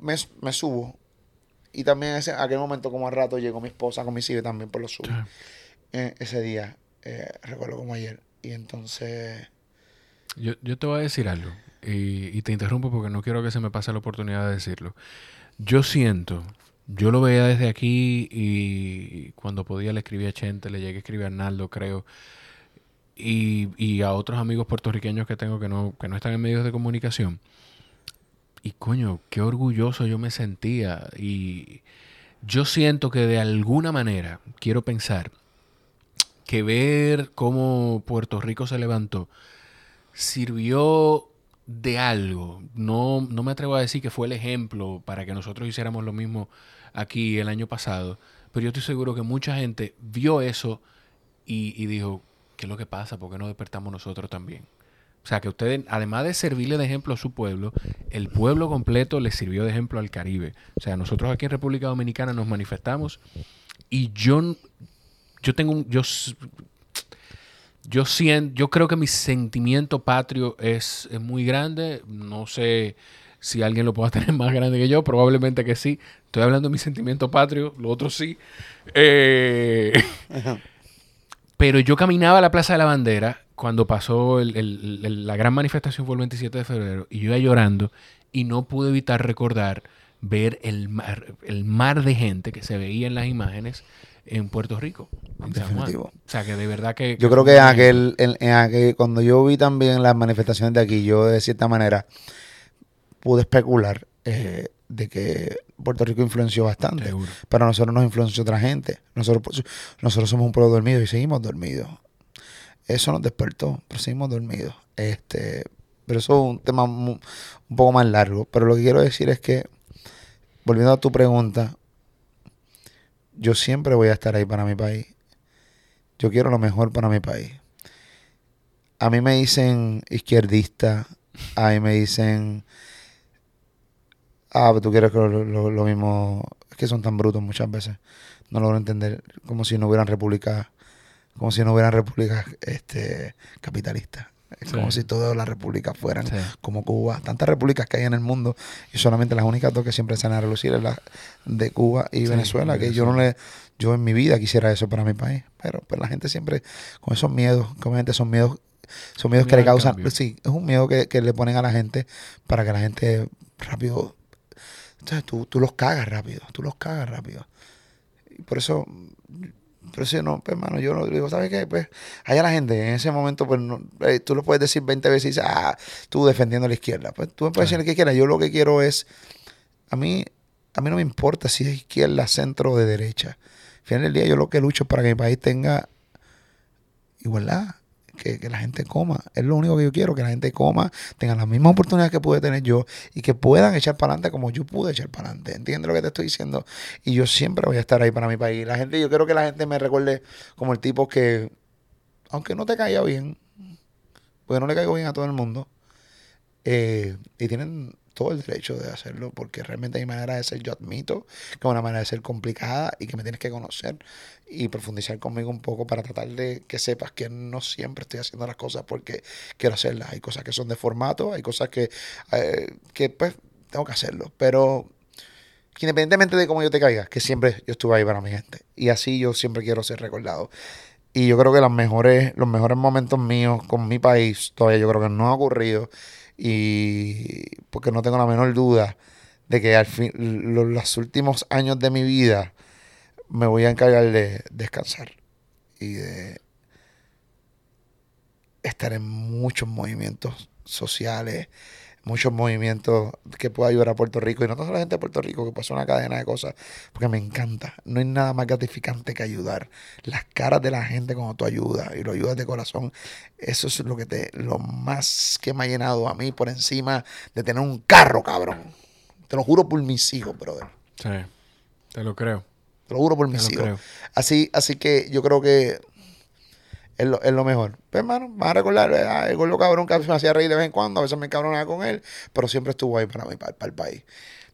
me, me subo y también ese, aquel momento, como al rato, llegó mi esposa con mis hijos también por los subs. Eh, ese día, eh, recuerdo como ayer. Y entonces... Yo, yo te voy a decir algo. Y, y, te interrumpo porque no quiero que se me pase la oportunidad de decirlo. Yo siento, yo lo veía desde aquí y cuando podía le escribía a Chente, le llegué a escribir a Arnaldo, creo. Y, y, a otros amigos puertorriqueños que tengo que no, que no están en medios de comunicación. Y coño, qué orgulloso yo me sentía. Y yo siento que de alguna manera, quiero pensar, que ver cómo Puerto Rico se levantó sirvió de algo. No, no me atrevo a decir que fue el ejemplo para que nosotros hiciéramos lo mismo aquí el año pasado, pero yo estoy seguro que mucha gente vio eso y, dijo, ¿qué es lo que pasa? ¿Por qué no despertamos nosotros también? O sea, que ustedes, además de servirle de ejemplo a su pueblo, el pueblo completo le sirvió de ejemplo al Caribe. O sea, nosotros aquí en República Dominicana nos manifestamos y yo, yo tengo un, yo, yo siento, yo creo que mi sentimiento patrio es, muy grande. No sé si alguien lo pueda tener más grande que yo, probablemente que sí. Estoy hablando de mi sentimiento patrio, lo otro sí. Eh, pero yo caminaba a la Plaza de la Bandera cuando pasó la gran manifestación fue el 27 de febrero y yo iba llorando y no pude evitar recordar ver el mar, el mar de gente que se veía en las imágenes en Puerto Rico. Definitivo. O sea, que de verdad que... Yo creo que en aquel, en, aquel, cuando yo vi también las manifestaciones de aquí, yo de cierta manera pude especular eh, de que Puerto Rico influenció bastante. Pero a nosotros nos influenció otra gente. Nosotros, nosotros somos un pueblo dormido y seguimos dormidos eso nos despertó, pero seguimos dormidos. Este, pero eso es un tema un poco más largo. Pero lo que quiero decir es que, volviendo a tu pregunta, yo siempre voy a estar ahí para mi país. Yo quiero lo mejor para mi país. A mí me dicen izquierdista, a mí me dicen, ah, tú quieres que lo, mismo, es que son tan brutos muchas veces. No logro entender, como si no hubieran repúblicas como si no hubieran repúblicas este, capitalistas. Es como si todas las repúblicas fueran como Cuba. Tantas repúblicas que hay en el mundo y solamente las únicas dos que siempre se van a relucir es la de Cuba y Venezuela, que yo no le, yo en mi vida quisiera eso para mi país. Pero pues la gente siempre con esos miedos, obviamente son miedos, son miedos que le causan, sí, es un miedo que, que, le ponen a la gente para que la gente rápido, entonces tú, tú los cagas rápido, tú los cagas rápido. Y por eso pero si no, pues, hermano, yo no digo, ¿sabes qué? Pues, allá la gente, en ese momento, pues, no, eh, tú lo puedes decir 20 veces y dices, ah, tú defendiendo a la izquierda. Pues tú me puedes decir lo que quieras. Yo lo que quiero es, a mí, a mí no me importa si es izquierda, centro o de derecha. Al final del día, yo lo que lucho es para que mi país tenga igualdad que, la gente coma. Es lo único que yo quiero, que la gente coma, tenga las mismas oportunidades que pude tener yo y que puedan echar para adelante como yo pude echar para adelante. ¿Entiendes lo que te estoy diciendo? Y yo siempre voy a estar ahí para mi país. La gente, yo quiero que la gente me recuerde como el tipo que, aunque no te caiga bien, porque no le caigo bien a todo el mundo, eh, y tienen todo el derecho de hacerlo, porque realmente hay manera de ser, yo admito que es una manera de ser complicada y que me tienes que conocer y profundizar conmigo un poco para tratar de que sepas que no siempre estoy haciendo las cosas porque quiero hacerlas. Hay cosas que son de formato, hay cosas que, eh, que pues tengo que hacerlo, pero independientemente de cómo yo te caiga, que siempre yo estuve ahí para mi gente y así yo siempre quiero ser recordado. Y yo creo que los mejores, los mejores momentos míos con mi país todavía yo creo que no ha ocurrido y porque no tengo la menor duda de que al fin, los, últimos años de mi vida me voy a encargar de descansar y de estar en muchos movimientos sociales, muchos movimientos que pueda ayudar a Puerto Rico y no toda la gente de Puerto Rico que pasa una cadena de cosas porque me encanta. No hay nada más gratificante que ayudar. Las caras de la gente cuando tú ayudas y lo ayudas de corazón eso es lo que te lo más que me ha llenado a mí por encima de tener un carro cabrón. Te lo juro por mis hijos brother. Sí, te lo creo. Te lo juro por mis hijos creo. así así que yo creo que es lo, es lo mejor. Pues, hermano, vas a recordar ah, el gordo cabrón que me hacía reír de vez en cuando, a veces me cabronaba con él, pero siempre estuvo ahí para mí, para, para el país.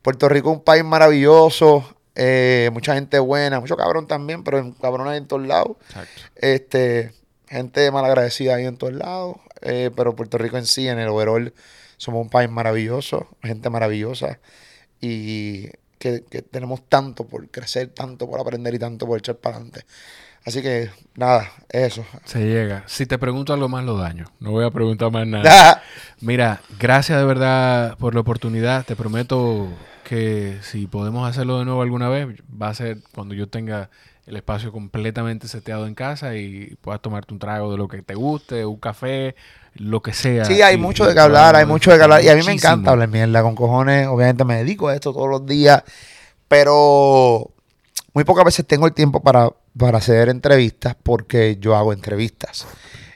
Puerto Rico es un país maravilloso, eh, mucha gente buena, mucho cabrón también, pero hay en todos lados. Exacto. Este, gente malagradecida ahí en todos lados, eh, pero Puerto Rico en sí, en el overall, somos un país maravilloso, gente maravillosa y que, que tenemos tanto por crecer, tanto por aprender y tanto por echar para adelante. Así que nada, eso. Se llega. Si te pregunto algo más, lo daño. No voy a preguntar más nada. Mira, gracias de verdad por la oportunidad. Te prometo que si podemos hacerlo de nuevo alguna vez, va a ser cuando yo tenga el espacio completamente seteado en casa y puedas tomarte un trago de lo que te guste, un café, lo que sea. Sí, hay Y- mucho de que hablar, hay mucho de que hablar. Y a mí me encanta hablar mierda con cojones. Obviamente me dedico a esto todos los días, pero muy pocas veces tengo el tiempo para, para hacer entrevistas porque yo hago entrevistas.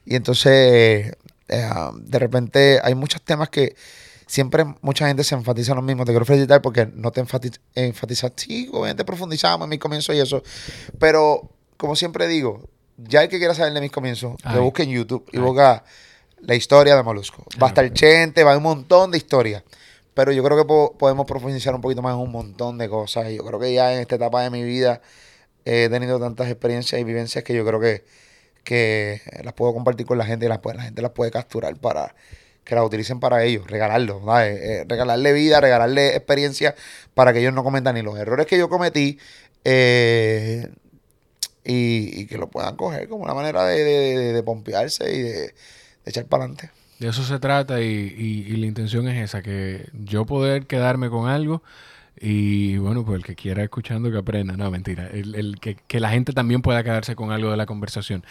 Y entonces, eh, de repente, hay muchos temas que siempre mucha gente se enfatiza en lo mismo. Te quiero felicitar porque no te enfatiz- enfatizas. Sí, obviamente profundizamos en mis comienzos y eso. Pero, como siempre digo, ya el que quiera saber de mis comienzos, Ay. lo busque en YouTube y Ay. busca la historia de Molusco. Va a estar ok. Chente, va a haber un montón de historias. Pero yo creo que po- podemos profundizar un poquito más en un montón de cosas. Y yo creo que ya en esta etapa de mi vida he tenido tantas experiencias y vivencias que yo creo que, que las puedo compartir con la gente y las la gente las puede capturar para que las utilicen para ellos, regalarlo, ¿sabes? Eh, regalarle vida, regalarle experiencia para que ellos no cometan ni los errores que yo cometí eh, y, y que lo puedan coger como una manera de, de, de- de pompearse y de, echar para adelante. De eso se trata y, y- y la intención es esa, que yo poder quedarme con algo y bueno, pues el que quiera escuchando que aprenda, no, mentira, el, el que, que la gente también pueda quedarse con algo de la conversación.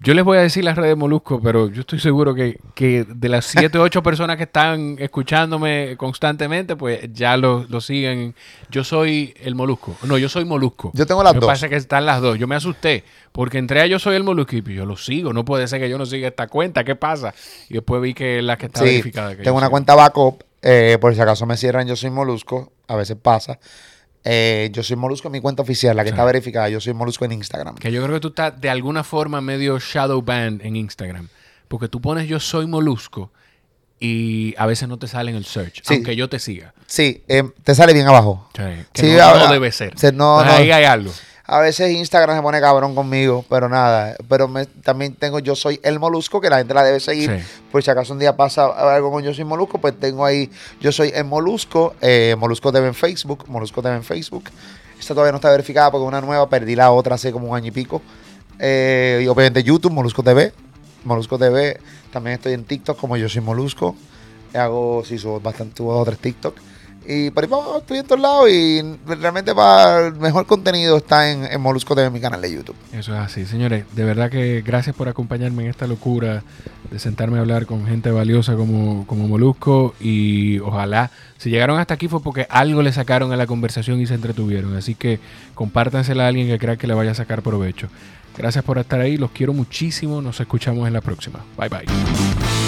Yo les voy a decir las redes de Molusco, pero yo estoy seguro que, que de las 7 o 8 personas que están escuchándome constantemente, pues ya lo, lo siguen. Yo soy el Molusco, no, yo soy Molusco. Yo tengo las Lo que dos. pasa es que están las dos. Yo me asusté porque entré a Yo Soy el Molusco y yo lo sigo. No puede ser que yo no siga esta cuenta. ¿Qué pasa? Y después vi que la que está Sí, verificada. que tengo una cuenta backup. Eh, por si acaso me cierran, yo soy Molusco. A veces pasa. Eh, yo soy Molusco en mi cuenta oficial, la que Sí. está verificada. Yo soy Molusco en Instagram. Que yo creo que tú estás de alguna forma medio shadow banned en Instagram. Porque tú pones Yo Soy Molusco y a veces no te sale en el search. Sí. Aunque yo te siga. Sí, eh, te sale bien abajo. Sí, que Sí, no, no debe ser. se- no, Entonces, no. Ahí hay algo. A veces Instagram se pone cabrón conmigo, pero nada. Pero me- también tengo Yo Soy el Molusco, que la gente la debe seguir. Sí. Por si acaso un día pasa algo con Yo Soy Molusco, pues tengo ahí Yo Soy el Molusco, eh, Molusco TV en Facebook, Molusco TV en Facebook. Esta todavía no está verificada porque es una nueva, perdí la otra hace como un año y pico. Eh, y obviamente YouTube, Molusco TV. Molusco TV, también estoy en TikTok como Yo Soy Molusco. Hago, sí, subo bastante, subo dos o tres TikTok. Y por ahí abajo estoy en todos lados y realmente para el mejor contenido está en, Molusco TV, mi canal de YouTube. Eso es así, señores. De verdad que gracias por acompañarme en esta locura de sentarme a hablar con gente valiosa como, como Molusco y ojalá, si llegaron hasta aquí fue porque algo le sacaron a la conversación y se entretuvieron. Así que compártansela a alguien que crea que le vaya a sacar provecho. Gracias por estar ahí, los quiero muchísimo, nos escuchamos en la próxima. Bye bye.